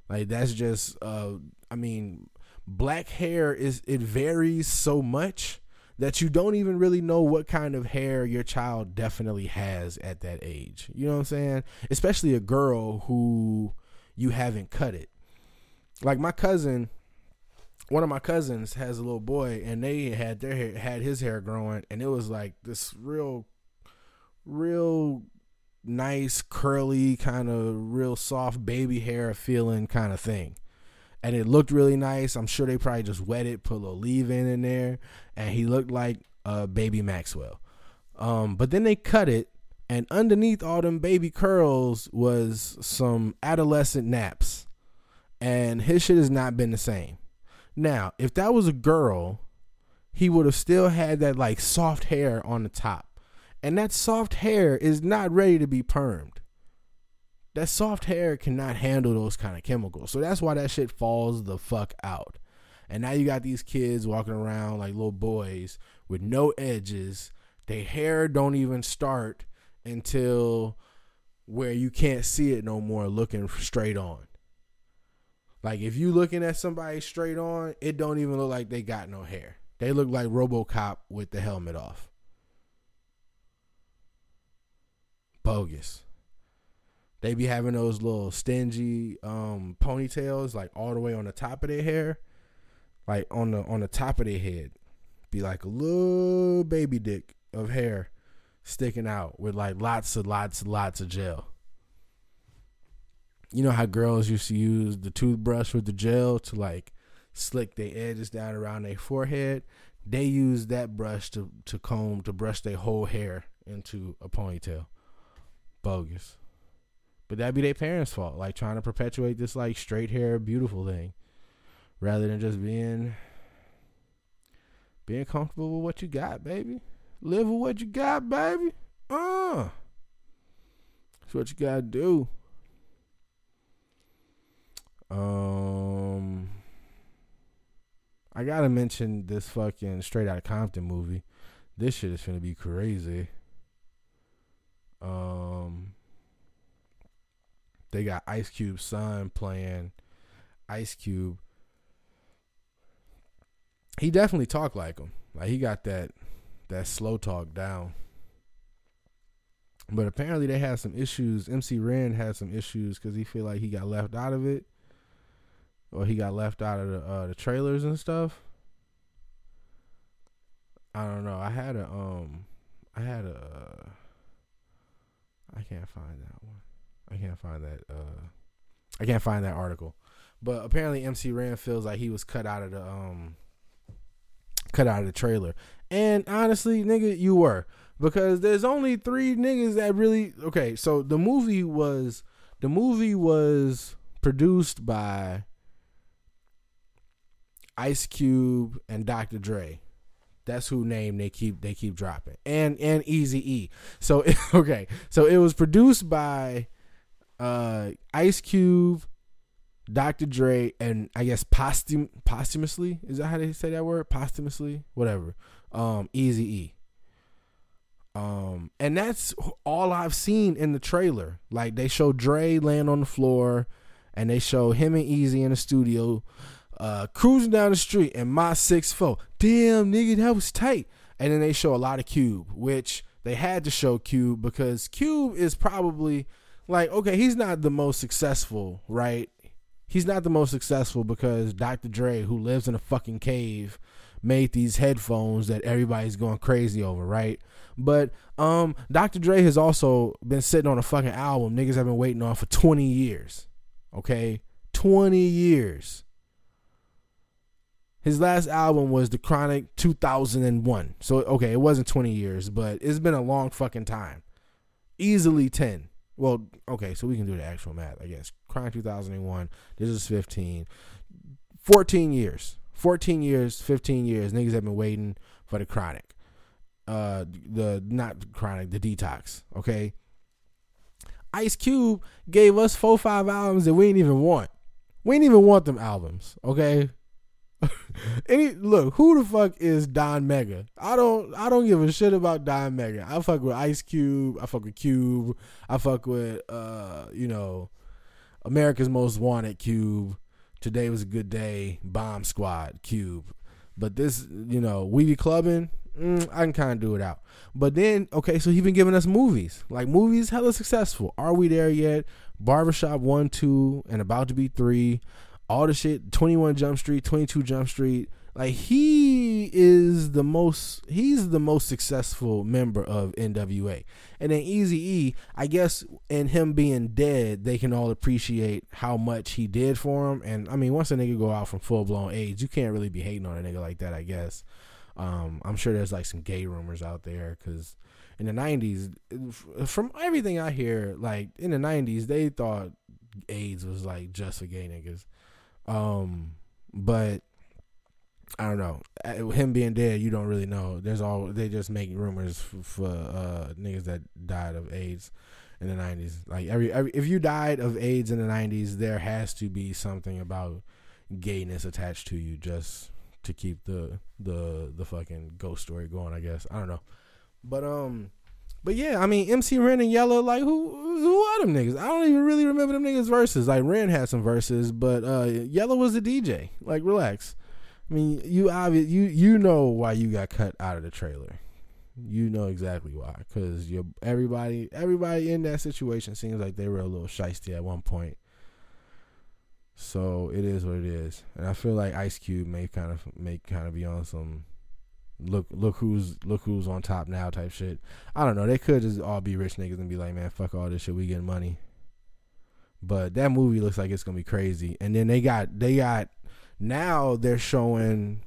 Speaker 1: Like that's just. Uh, I mean, black hair is it varies so much that you don't even really know what kind of hair your child definitely has at that age. You know what I'm saying? Especially a girl who you haven't cut it. Like my cousin, one of my cousins has a little boy and they had their hair had his hair growing and it was like this real real nice curly kind of real soft baby hair feeling kind of thing and it looked really nice. I'm sure they probably just wet it, put a little leave in in there, and he looked like a baby Maxwell. Um, but then they cut it, and underneath all them baby curls was some adolescent naps, and his shit has not been the same. Now, if that was a girl, he would have still had that like soft hair on the top, and that soft hair is not ready to be permed that soft hair cannot handle those kind of chemicals. So that's why that shit falls the fuck out. And now you got these kids walking around like little boys with no edges. Their hair don't even start until where you can't see it no more looking straight on. Like if you looking at somebody straight on, it don't even look like they got no hair. They look like RoboCop with the helmet off. Bogus. They be having those little stingy um, ponytails like all the way on the top of their hair, like on the on the top of their head, be like a little baby dick of hair sticking out with like lots and lots and lots of gel. You know how girls used to use the toothbrush with the gel to like slick their edges down around their forehead. They use that brush to to comb to brush their whole hair into a ponytail. Bogus. But that'd be their parents' fault, like trying to perpetuate this like straight hair, beautiful thing, rather than just being being comfortable with what you got, baby. Live with what you got, baby. Uh, that's what you gotta do. Um, I gotta mention this fucking Straight Outta Compton movie. This shit is gonna be crazy. Um, they got Ice Cube's son playing Ice Cube. He definitely talked like him. Like he got that that slow talk down. But apparently they had some issues. MC Ren had some issues because he feel like he got left out of it, or he got left out of the uh, the trailers and stuff. I don't know. I had a um, I had a. Uh, I can't find that one. I can't find that. Uh, I can't find that article. But apparently, MC Ren feels like he was cut out of the um, cut out of the trailer. And honestly, nigga, you were because there's only three niggas that really okay. So the movie was the movie was produced by Ice Cube and Dr. Dre. That's who name they keep they keep dropping. And and Eazy E. So okay. So it was produced by uh, Ice Cube, Dr. Dre, and I guess posthum posthumously is that how they say that word? Posthumously, whatever. Um, Eazy E. Um, and that's all I've seen in the trailer. Like they show Dre laying on the floor, and they show him and Eazy in the studio, uh, cruising down the street, and my six four. Damn, nigga, that was tight. and then they show a lot of Cube, which they had to show Cube because Cube is probably like okay, he's not the most successful, right? He's not the most successful because Dr. Dre, who lives in a fucking cave, made these headphones that everybody's going crazy over, right? But um Dr. Dre has also been sitting on a fucking album niggas have been waiting on for 20 years. Okay? 20 years. His last album was The Chronic 2001. So okay, it wasn't 20 years, but it's been a long fucking time. Easily 10. Well, okay, so we can do the actual math, I guess. Chronic 2001. This is 15. 14 years. 14 years, 15 years. Niggas have been waiting for the Chronic. Uh the not Chronic, the Detox, okay? Ice Cube gave us four five albums that we didn't even want. We didn't even want them albums, okay? Any look, who the fuck is Don Mega? I don't I don't give a shit about Don Mega. I fuck with Ice Cube, I fuck with Cube, I fuck with uh, you know, America's Most Wanted Cube. Today was a good day, Bomb Squad, Cube. But this, you know, we clubbing, mm, I can kind of do it out. But then, okay, so he been giving us movies. Like movies, hella successful. Are we there yet? Barbershop 1, 2, and about to be 3 all the shit 21 jump street 22 jump street. Like he is the most he's the most successful member of nwa and then easy e i guess in him being dead they can all appreciate how much he did for him. And i mean once a nigga go out from full-blown AIDS, you can't really be hating on a nigga like that i guess. Um, i'm sure there's like some gay rumors out there because in the 90s from everything i hear like in the 90s they thought aids was like just for gay niggas um, but I don't know. Uh, him being dead, you don't really know. There's all they just make rumors for, uh, niggas that died of AIDS in the '90s. Like every, every if you died of AIDS in the '90s, there has to be something about gayness attached to you just to keep the the the fucking ghost story going. I guess I don't know, but um. But yeah, I mean MC Ren and Yella, like who who are them niggas? I don't even really remember them niggas verses. Like Ren had some verses, but uh Yella was the DJ. Like relax. I mean, you obvious you you know why you got cut out of the trailer. You know exactly why, because you everybody everybody in that situation seems like they were a little shisty at one point. So it is what it is, and I feel like Ice Cube may kind of may kind of be on some look look who's look who's on top now type shit. I don't know. They could just all be rich niggas and be like, man, fuck all this shit. We getting money. But that movie looks like it's gonna be crazy. And then they got they got now they're showing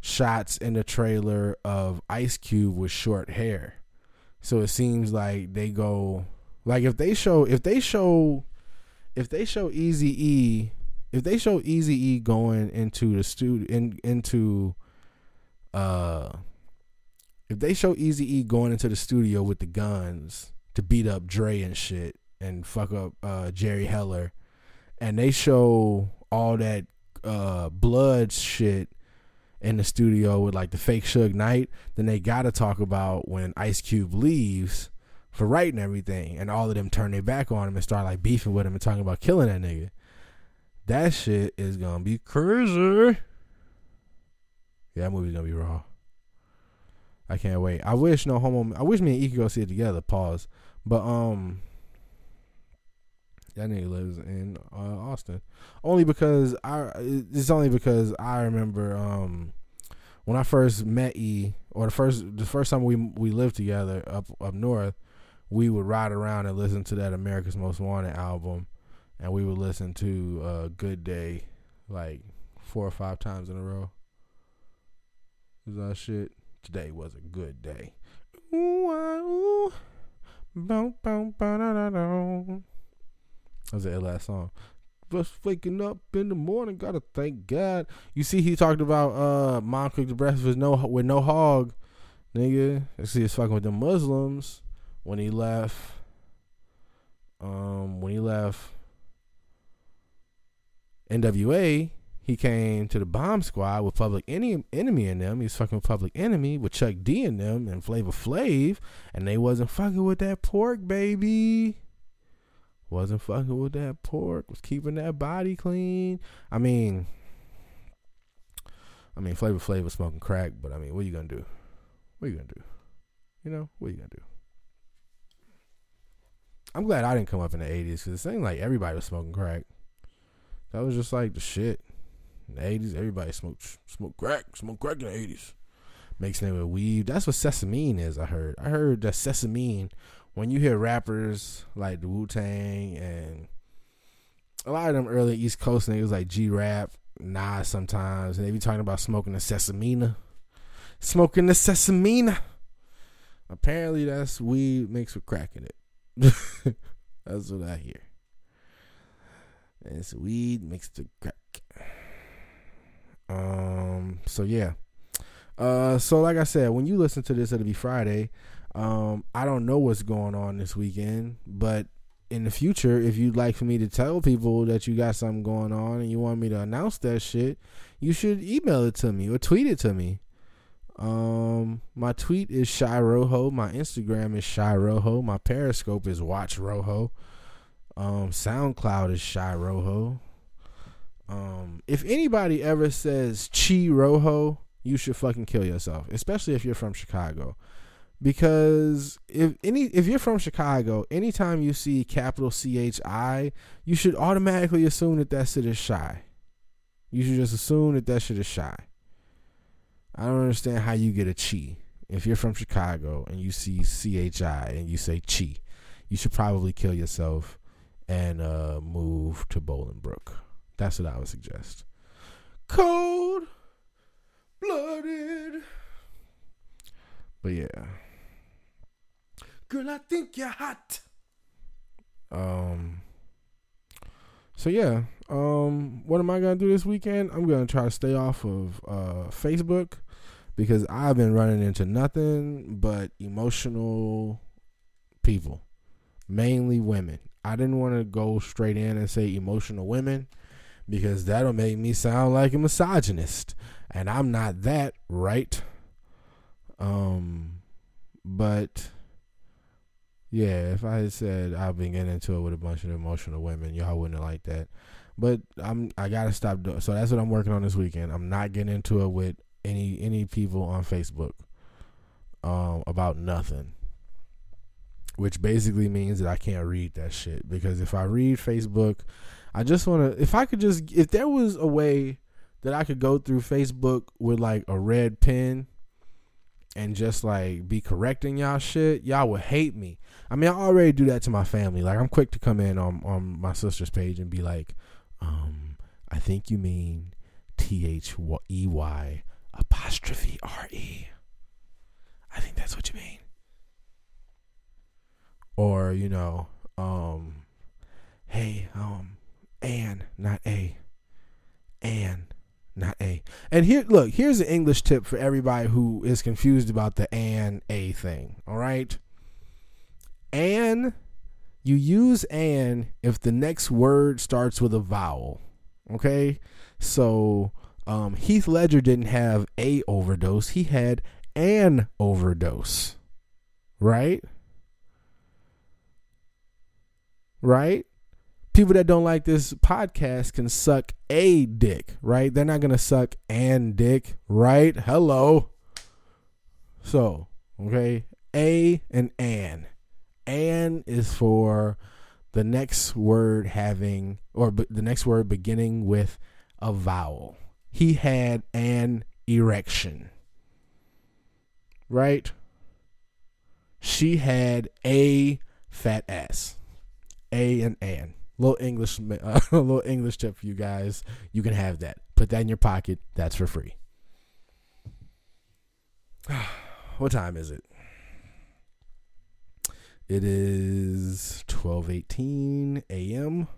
Speaker 1: shots in the trailer of Ice Cube with short hair. So it seems like they go like if they show if they show if they show Eazy E if they show Eazy E going into the studio in, into uh if they show Eazy E going into the studio with the guns to beat up Dre and shit and fuck up uh Jerry Heller and they show all that uh blood shit in the studio with like the fake Suge Knight, then they gotta talk about when Ice Cube leaves for writing everything and all of them turn their back on him and start like beefing with him and talking about killing that nigga. That shit is gonna be crazy. Yeah, that movie's gonna be raw. I can't wait. I wish no homo. I wish me and E could go see it together. Pause. But um, that nigga lives in uh, Austin. Only because I. It's only because I remember um when I first met E, or the first the first time we we lived together up up north, we would ride around and listen to that America's Most Wanted album, and we would listen to uh, Good Day like four or five times in a row. Is that shit? Today was a good day. Ooh, ah, da. That was the last song. Just waking up in the morning, gotta thank God. You see, he talked about uh, mom cooked the breakfast with no with no hog, nigga. I see, he's fucking with the Muslims when he left. Um, when he left NWA, he came to the bomb squad with Public Enemy, in them. He was fucking with Public Enemy with Chuck D in them and Flavor Flav, and they wasn't fucking with that pork, baby. Wasn't fucking with that pork. Was keeping that body clean. I mean, I mean, Flavor Flav was smoking crack, but I mean, what are you gonna do? What are you gonna do? You know, what are you gonna do? I'm glad I didn't come up in the '80s because it seemed like everybody was smoking crack. That was just like the shit. In the '80s, everybody smoked smoked crack, smoked crack in the '80s. Mixing it with weed. That's what sesamine is. I heard. I heard that sesamine. When you hear rappers like the Wu Tang and a lot of them early East Coast niggas like G Rap, Nas sometimes, and they be talking about smoking the sesamina. Smoking the sesamina. Apparently that's weed mixed with crack in it. that's what I hear. And it's weed mixed with crack. Um so yeah. Uh so like I said, when you listen to this it'll be Friday. Um I don't know what's going on this weekend, but in the future, if you'd like for me to tell people that you got something going on and you want me to announce that shit, you should email it to me or tweet it to me. Um, my tweet is Shy Rojo. My Instagram is Shy Rojo. My Periscope is Watch Rojo. Um, SoundCloud is Shy Rojo. Um, if anybody ever says Chi Rojo, you should fucking kill yourself, especially if you're from Chicago because if any if you're from Chicago, anytime you see capital C H I, you should automatically assume that that shit is shy. You should just assume that that shit is shy. I don't understand how you get a chi. If you're from Chicago and you see C H I and you say chi, you should probably kill yourself and uh, move to Bolingbrook. That's what I would suggest. Cold blooded. But yeah. Girl, I think you're hot. Um. So yeah, um, what am I gonna do this weekend? I'm gonna try to stay off of uh, Facebook because I've been running into nothing but emotional people, mainly women. I didn't want to go straight in and say emotional women because that'll make me sound like a misogynist, and I'm not that, right? Um, but yeah, if I had said I've been getting into it with a bunch of emotional women, y'all wouldn't have liked that. But I'm I gotta stop doing. So that's what I'm working on this weekend. I'm not getting into it with any any people on Facebook um, about nothing. Which basically means that I can't read that shit because if I read Facebook, I just want to. If I could just, if there was a way that I could go through Facebook with like a red pen and just like be correcting y'all shit, y'all would hate me. I mean, I already do that to my family. Like I'm quick to come in on on my sister's page and be like, um, I think you mean T H E Y apostrophe R E. I think that's what you mean. Or, you know, um, hey, um, Ann, not A. Ann, not A. And here, look, here's an English tip for everybody who is confused about the and A thing. All right. And you use and if the next word starts with a vowel. Okay. So um, Heath Ledger didn't have a overdose, he had an overdose. Right? Right? people that don't like this podcast can suck a dick, right? They're not gonna suck an dick, right? Hello. So, okay, a and an. An is for the next word having, or be, the next word beginning with a vowel. He had an erection, right? She had a fat ass. A and an little English, uh, a little English tip for you guys. You can have that. Put that in your pocket. That's for free. what time is it? It is twelve eighteen a.m.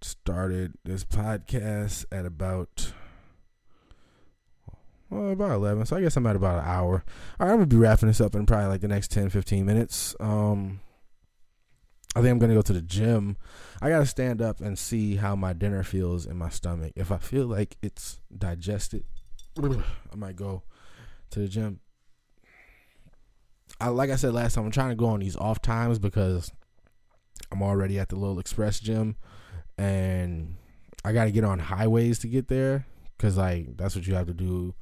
Speaker 1: Started this podcast at about well, about 11. So I guess I'm at about an hour. All right, I'm going to be wrapping this up in probably like the next 10, 15 minutes. Um, I think I'm gonna go to the gym. I gotta stand up and see how my dinner feels in my stomach. If I feel like it's digested, I might go to the gym. I like I said last time, I'm trying to go on these off times because I'm already at the little Xsport gym and I got to get on highways to get there because like that's what you have to do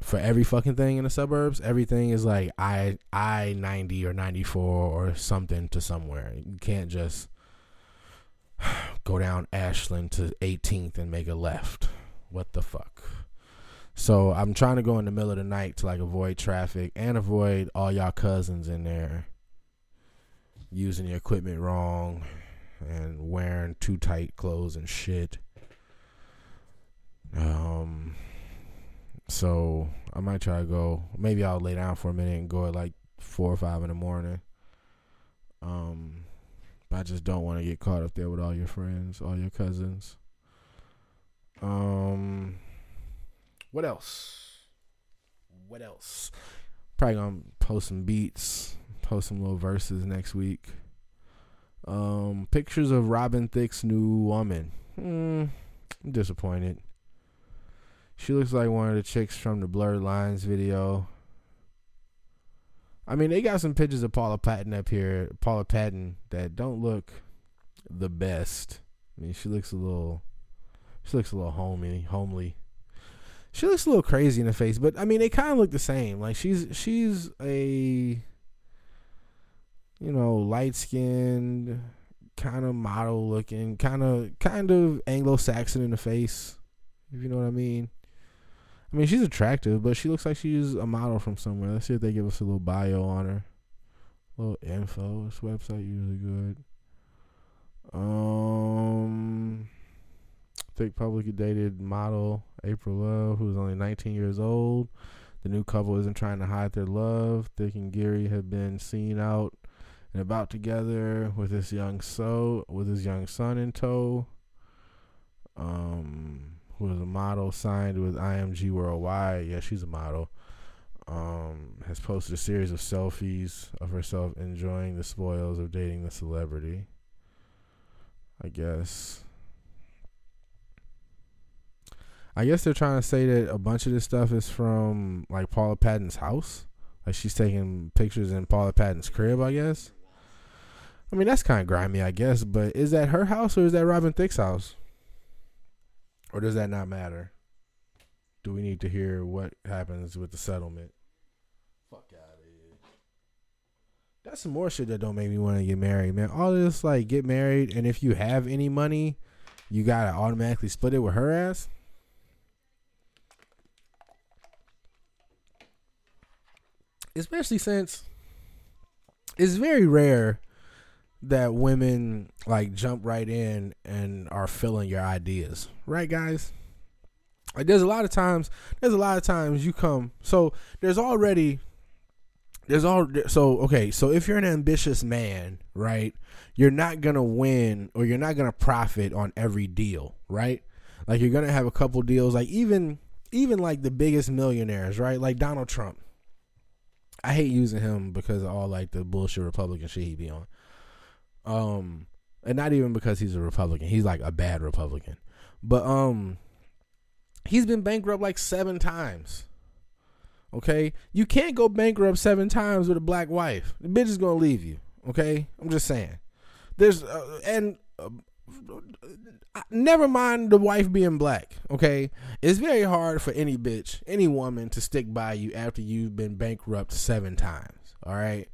Speaker 1: for every fucking thing in the suburbs. Everything is like I I ninety or ninety four or something to somewhere. You can't just go down Ashland to 18th and make a left. What the fuck? So I'm trying to go in the middle of the night to like avoid traffic and avoid all y'all cousins in there using the equipment wrong and wearing too tight clothes and shit. Um so I might try to go maybe I'll lay down for a minute and go at like four or five in the morning. Um but I just don't want to get caught up there with all your friends, all your cousins. Um what else? What else? Probably gonna post some beats, post some little verses next week. Um, pictures of Robin Thicke's new woman. Hmm, I'm disappointed. She looks like one of the chicks from the Blurred Lines video. I mean, they got some pictures of Paula Patton up here, Paula Patton, that don't look the best. I mean, she looks a little, she looks a little homey, homely. She looks a little crazy in the face, but I mean, they kind of look the same. Like she's she's a, you know, light skinned, kind of model looking, kind of kind of Anglo Saxon in the face, if you know what I mean. I mean, she's attractive, but she looks like she's a model from somewhere. Let's see if they give us a little bio on her. A little info. This website usually good. Um, Thicke publicly dated model April Love, who's only 19 years old. The new couple isn't trying to hide their love. Thicke and Geary have been seen out and about together with his young so with his young son in tow. Um, who is a model signed with IMG Worldwide. Yeah, she's a model. Um, has posted a series of selfies of herself enjoying the spoils of dating the celebrity. I guess. I guess they're trying to say that a bunch of this stuff is from like Paula Patton's house. Like she's taking pictures in Paula Patton's crib, I guess. I mean, that's kind of grimy, I guess, but is that her house or is that Robin Thicke's house? Or does that not matter? Do we need to hear what happens with the settlement? Fuck out of here. That's some more shit that don't make me want to get married, man. All this like get married, and if you have any money, you gotta automatically split it with her ass. Especially since it's very rare that women like jump right in and are filling your ideas, right, guys? Like, there's a lot of times, there's a lot of times you come. So there's already, there's all. So okay, so if you're an ambitious man, right, you're not gonna win or you're not gonna profit on every deal, right? Like you're gonna have a couple deals, like even even like the biggest millionaires, right? Like Donald Trump. I hate using him because of all like the bullshit Republican shit he be on. Um, and not even because he's a Republican. He's like a bad Republican. But um, he's been bankrupt like seven times. Okay, you can't go bankrupt seven times with a black wife. The bitch is gonna leave you. Okay, I'm just saying. There's uh, and uh, never mind the wife being black. Okay, it's very hard for any bitch, any woman to stick by you after you've been bankrupt seven times. All right.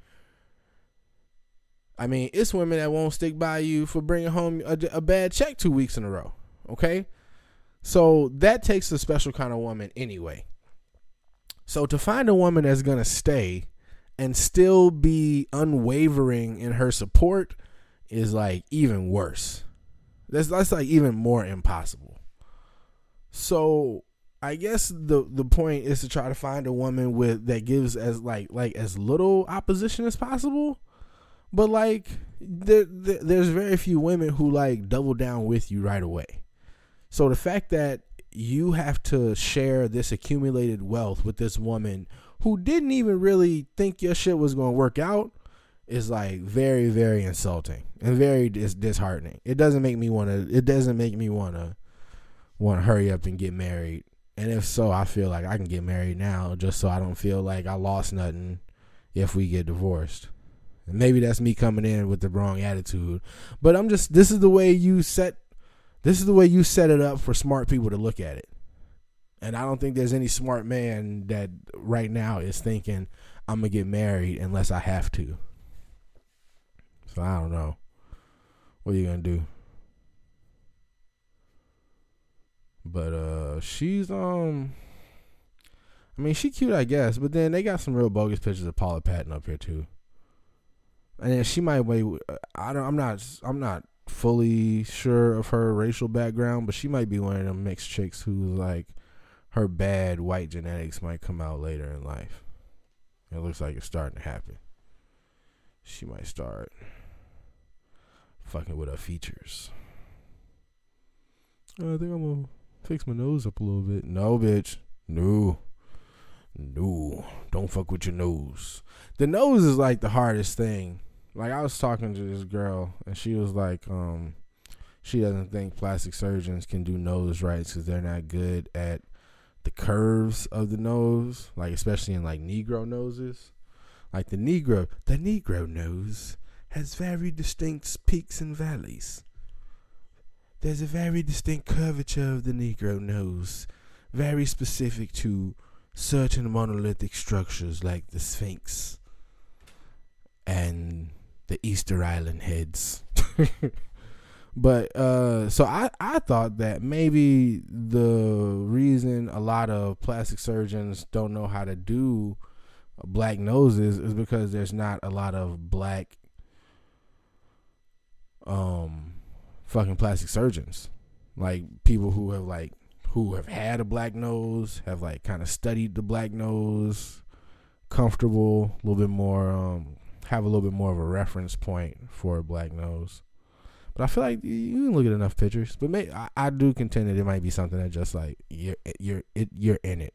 Speaker 1: I mean, it's women that won't stick by you for bringing home a, a bad check two weeks in a row. Okay, so that takes a special kind of woman anyway. So to find a woman that's gonna stay and still be unwavering in her support is like even worse. That's that's like even more impossible. So I guess the the point is to try to find a woman with that gives as like like as little opposition as possible. But like there, there there's very few women who like double down with you right away. So the fact that you have to share this accumulated wealth with this woman who didn't even really think your shit was going to work out is like very very insulting and very dis- disheartening. It doesn't make me want to it doesn't make me want to want to hurry up and get married. And if so, I feel like I can get married now just so I don't feel like I lost nothing if we get divorced. Maybe that's me coming in with the wrong attitude. But I'm just this is the way you set This is the way you set it up for smart people to look at it. And I don't think there's any smart man that right now is thinking I'm gonna get married unless I have to. So I don't know. What are you gonna do? But uh she's um I mean she cute I guess, but then they got some real bogus pictures of Paula Patton up here too. And she might wait I don't I'm not I'm not fully sure of her racial background, but she might be one of them mixed chicks who like her bad white genetics might come out later in life. It looks like it's starting to happen. She might start fucking with her features. Uh, I think I'm gonna fix my nose up a little bit. No, bitch. No. No. Don't fuck with your nose. The nose is like the hardest thing. Like I was talking to this girl and she was like, um, she doesn't think plastic surgeons can do nose rights because they're not good at the curves of the nose, like especially in like Negro noses. Like the Negro, the Negro nose has very distinct peaks and valleys. There's a very distinct curvature of the Negro nose, very specific to certain monolithic structures like the Sphinx and the Easter Island heads. But uh, so I I thought that maybe the reason a lot of plastic surgeons don't know how to do black noses is because there's not a lot of black um fucking plastic surgeons like people who have like who have had a black nose have like kind of studied the black nose comfortable a little bit more um have a little bit more of a reference point for a black nose but I feel like you can look at enough pictures. But may, I, I do contend that it might be something that just like you're you're it, you're in it,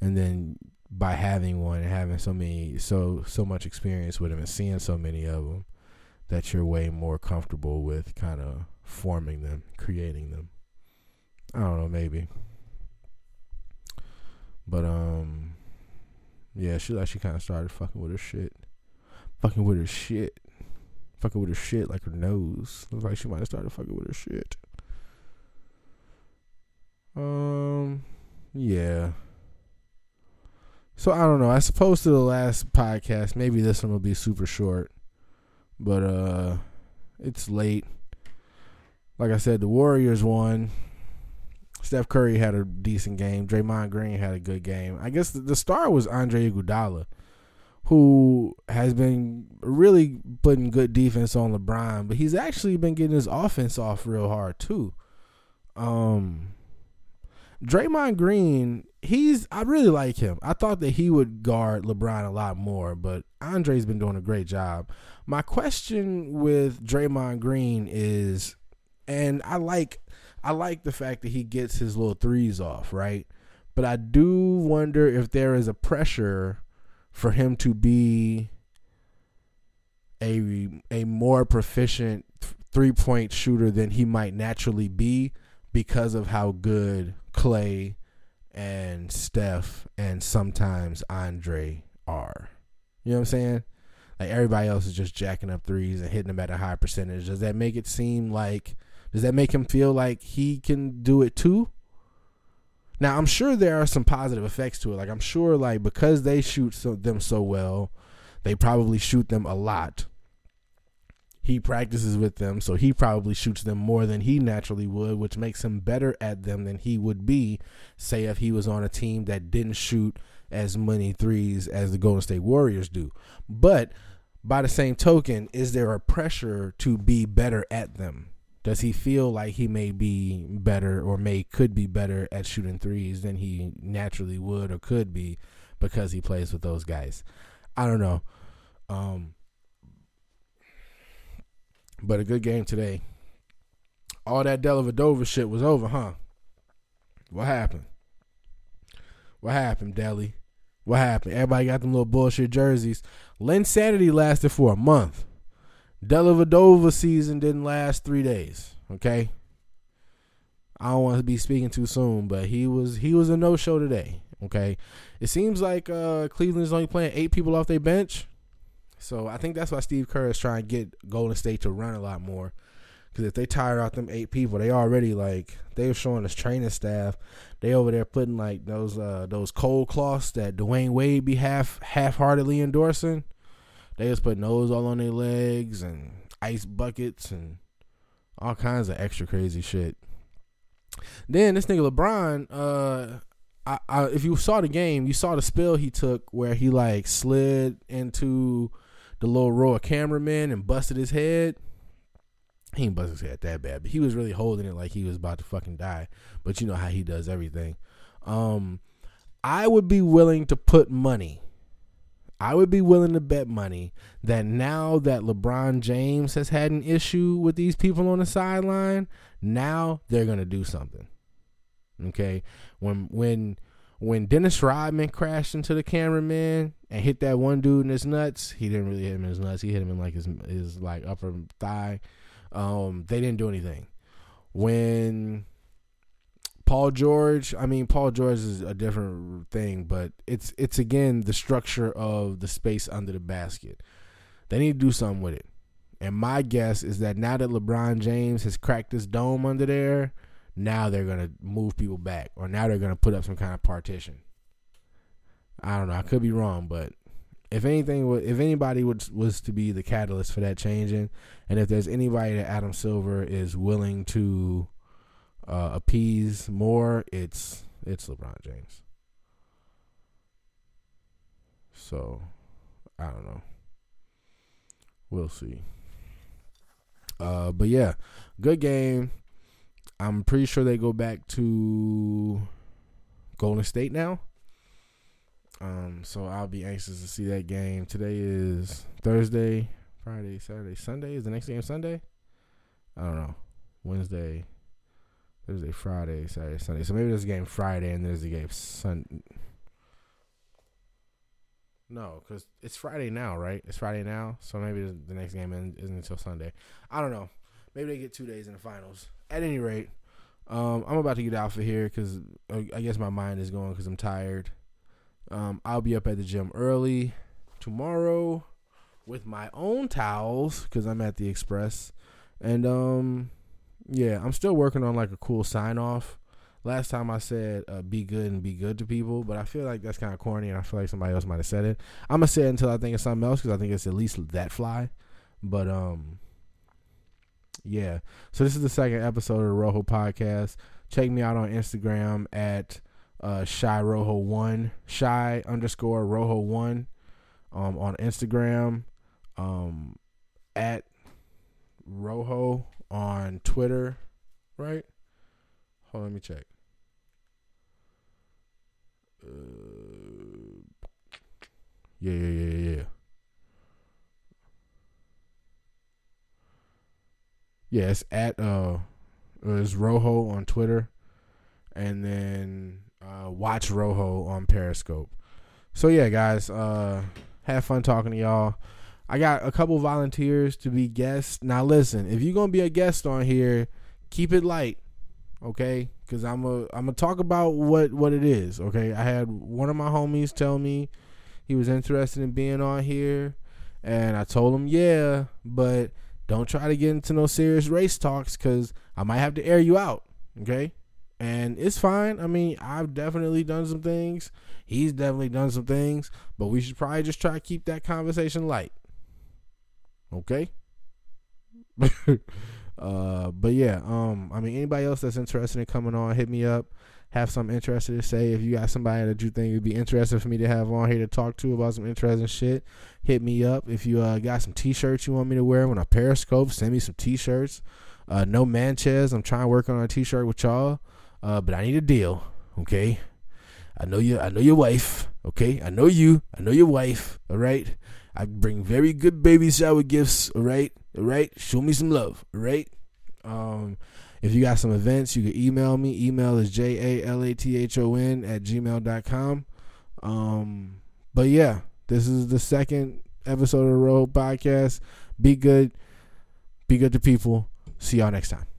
Speaker 1: and then by having one and having so many so so much experience with them and seeing so many of them, that you're way more comfortable with kind of forming them, creating them. I don't know, maybe. But um, yeah, she like she kind of started fucking with her shit, fucking with her shit fucking with her shit like her nose. Looks like she might have started fucking with her shit. Um, yeah. So I don't know. I suppose to the last podcast, maybe this one will be super short, but uh, it's late. Like I said, the Warriors won. Steph Curry had a decent game. Draymond Green had a good game. I guess the, the star was Andre Iguodala who has been really putting good defense on LeBron, but he's actually been getting his offense off real hard too. Um Draymond Green, he's I really like him. I thought that he would guard LeBron a lot more, but Andre's been doing a great job. My question with Draymond Green is and I like I like the fact that he gets his little threes off, right? But I do wonder if there is a pressure for him to be a a more proficient three point shooter than he might naturally be because of how good Clay and Steph and sometimes Andre are. You know what I'm saying? Like everybody else is just jacking up threes and hitting them at a high percentage. Does that make it seem like does that make him feel like he can do it too? Now I'm sure there are some positive effects to it. Like I'm sure like because they shoot so, them so well, they probably shoot them a lot. He practices with them, so he probably shoots them more than he naturally would, which makes him better at them than he would be, say if he was on a team that didn't shoot as many threes as the Golden State Warriors do. But by the same token, is there a pressure to be better at them? Does he feel like he may be better or may could be better at shooting threes than he naturally would or could be because he plays with those guys? I don't know. Um, but a good game today. All that Dellavedova shit was over, huh? What happened? What happened, Delly? What happened? Everybody got them little bullshit jerseys. Linsanity lasted for a month. Dellavedova season didn't last three days. Okay. I don't want to be speaking too soon, but he was he was a no show today. Okay. It seems like uh, Cleveland's only playing eight people off their bench. So I think that's why Steve Kerr is trying to get Golden State to run a lot more. Because if they tire out them eight people, they already like they were showing us training staff. They over there putting like those uh those cold cloths that Dwyane Wade be half half heartedly endorsing. They was putting those all on their legs and ice buckets and all kinds of extra crazy shit. Then this nigga LeBron, uh, I, I, if you saw the game, you saw the spill he took where he like slid into the little row of cameramen and busted his head. He ain't busted his head that bad, but he was really holding it like he was about to fucking die. But you know how he does everything. Um, I would be willing to put money. I would be willing to bet money that now that LeBron James has had an issue with these people on the sideline, now they're gonna do something. Okay, when when when Dennis Rodman crashed into the cameraman and hit that one dude in his nuts, he didn't really hit him in his nuts. He hit him in like his his like upper thigh. Um, they didn't do anything. When Paul George, I mean Paul George is a different thing, but it's it's again the structure of the space under the basket. They need to do something with it. And my guess is that now that LeBron James has cracked this dome under there, now they're gonna move people back, or now they're gonna put up some kind of partition. I don't know. I could be wrong, but if anything, if anybody was was to be the catalyst for that changing, and if there's anybody that Adam Silver is willing to uh, appease more, it's it's LeBron James. So I don't know. We'll see. Uh, but yeah, good game. I'm pretty sure they go back to Golden State now. Um, so I'll be anxious to see that game. Today is Thursday, Friday, Saturday, Sunday. Is the next game Sunday? I don't know. Wednesday, Thursday, Friday, Saturday, Sunday. So maybe there's a game Friday and there's a game Sun. No, because it's Friday now, right? It's Friday now, so maybe the next game isn't until Sunday. I don't know. Maybe they get two days in the finals. At any rate, um, I'm about to get out for here because I guess my mind is going because I'm tired. Um, I'll be up at the gym early tomorrow with my own towels because I'm at the Xsport, and um, yeah, I'm still working on like a cool sign off. Last time I said uh, be good and be good to people, but I feel like that's kind of corny, and I feel like somebody else might have said it. I'm gonna say it until I think of something else because I think it's at least that fly. But um, yeah. So this is the second episode of the Rojo podcast. Check me out on Instagram at uh, Shy Rojo one, Shy underscore Rojo one, um, on Instagram, um, at Rojo on Twitter, right? Hold on, let me check. Uh, yeah, yeah, yeah, yeah. Yeah, it's at uh, it's Rojo on Twitter, and then uh, watch Rojo on Periscope. So yeah, guys, uh, have fun talking to y'all. I got a couple volunteers to be guests. Now listen, if you're gonna be a guest on here, keep it light, okay? Because I'm a I'm gonna talk about what what it is, okay? I had one of my homies tell me he was interested in being on here, and I told him yeah, but don't try to get into no serious race talks because I might have to air you out. Okay. And it's fine. I mean, I've definitely done some things. He's definitely done some things. But we should probably just try to keep that conversation light. Okay? uh, but yeah, um, I mean anybody else that's interested in coming on, hit me up have something interesting to say, if you got somebody that you think would be interested for me to have on here to talk to about some interesting shit, hit me up. If you uh, got some t-shirts you want me to wear when a periscope, send me some t-shirts. Uh, no Manchez, I'm trying to work on a t-shirt with y'all, uh, but I need a deal. Okay, I know you. I know your wife. Okay, I know you. I know your wife. All right. I bring very good baby shower gifts. All right. All right. Show me some love. All right. Um, if you got some events, you can email me. Email is J A L A T H O N at gmail.com. Um, but yeah, this is the second episode of the Rojo Podcast. Be good. Be good to people. See y'all next time.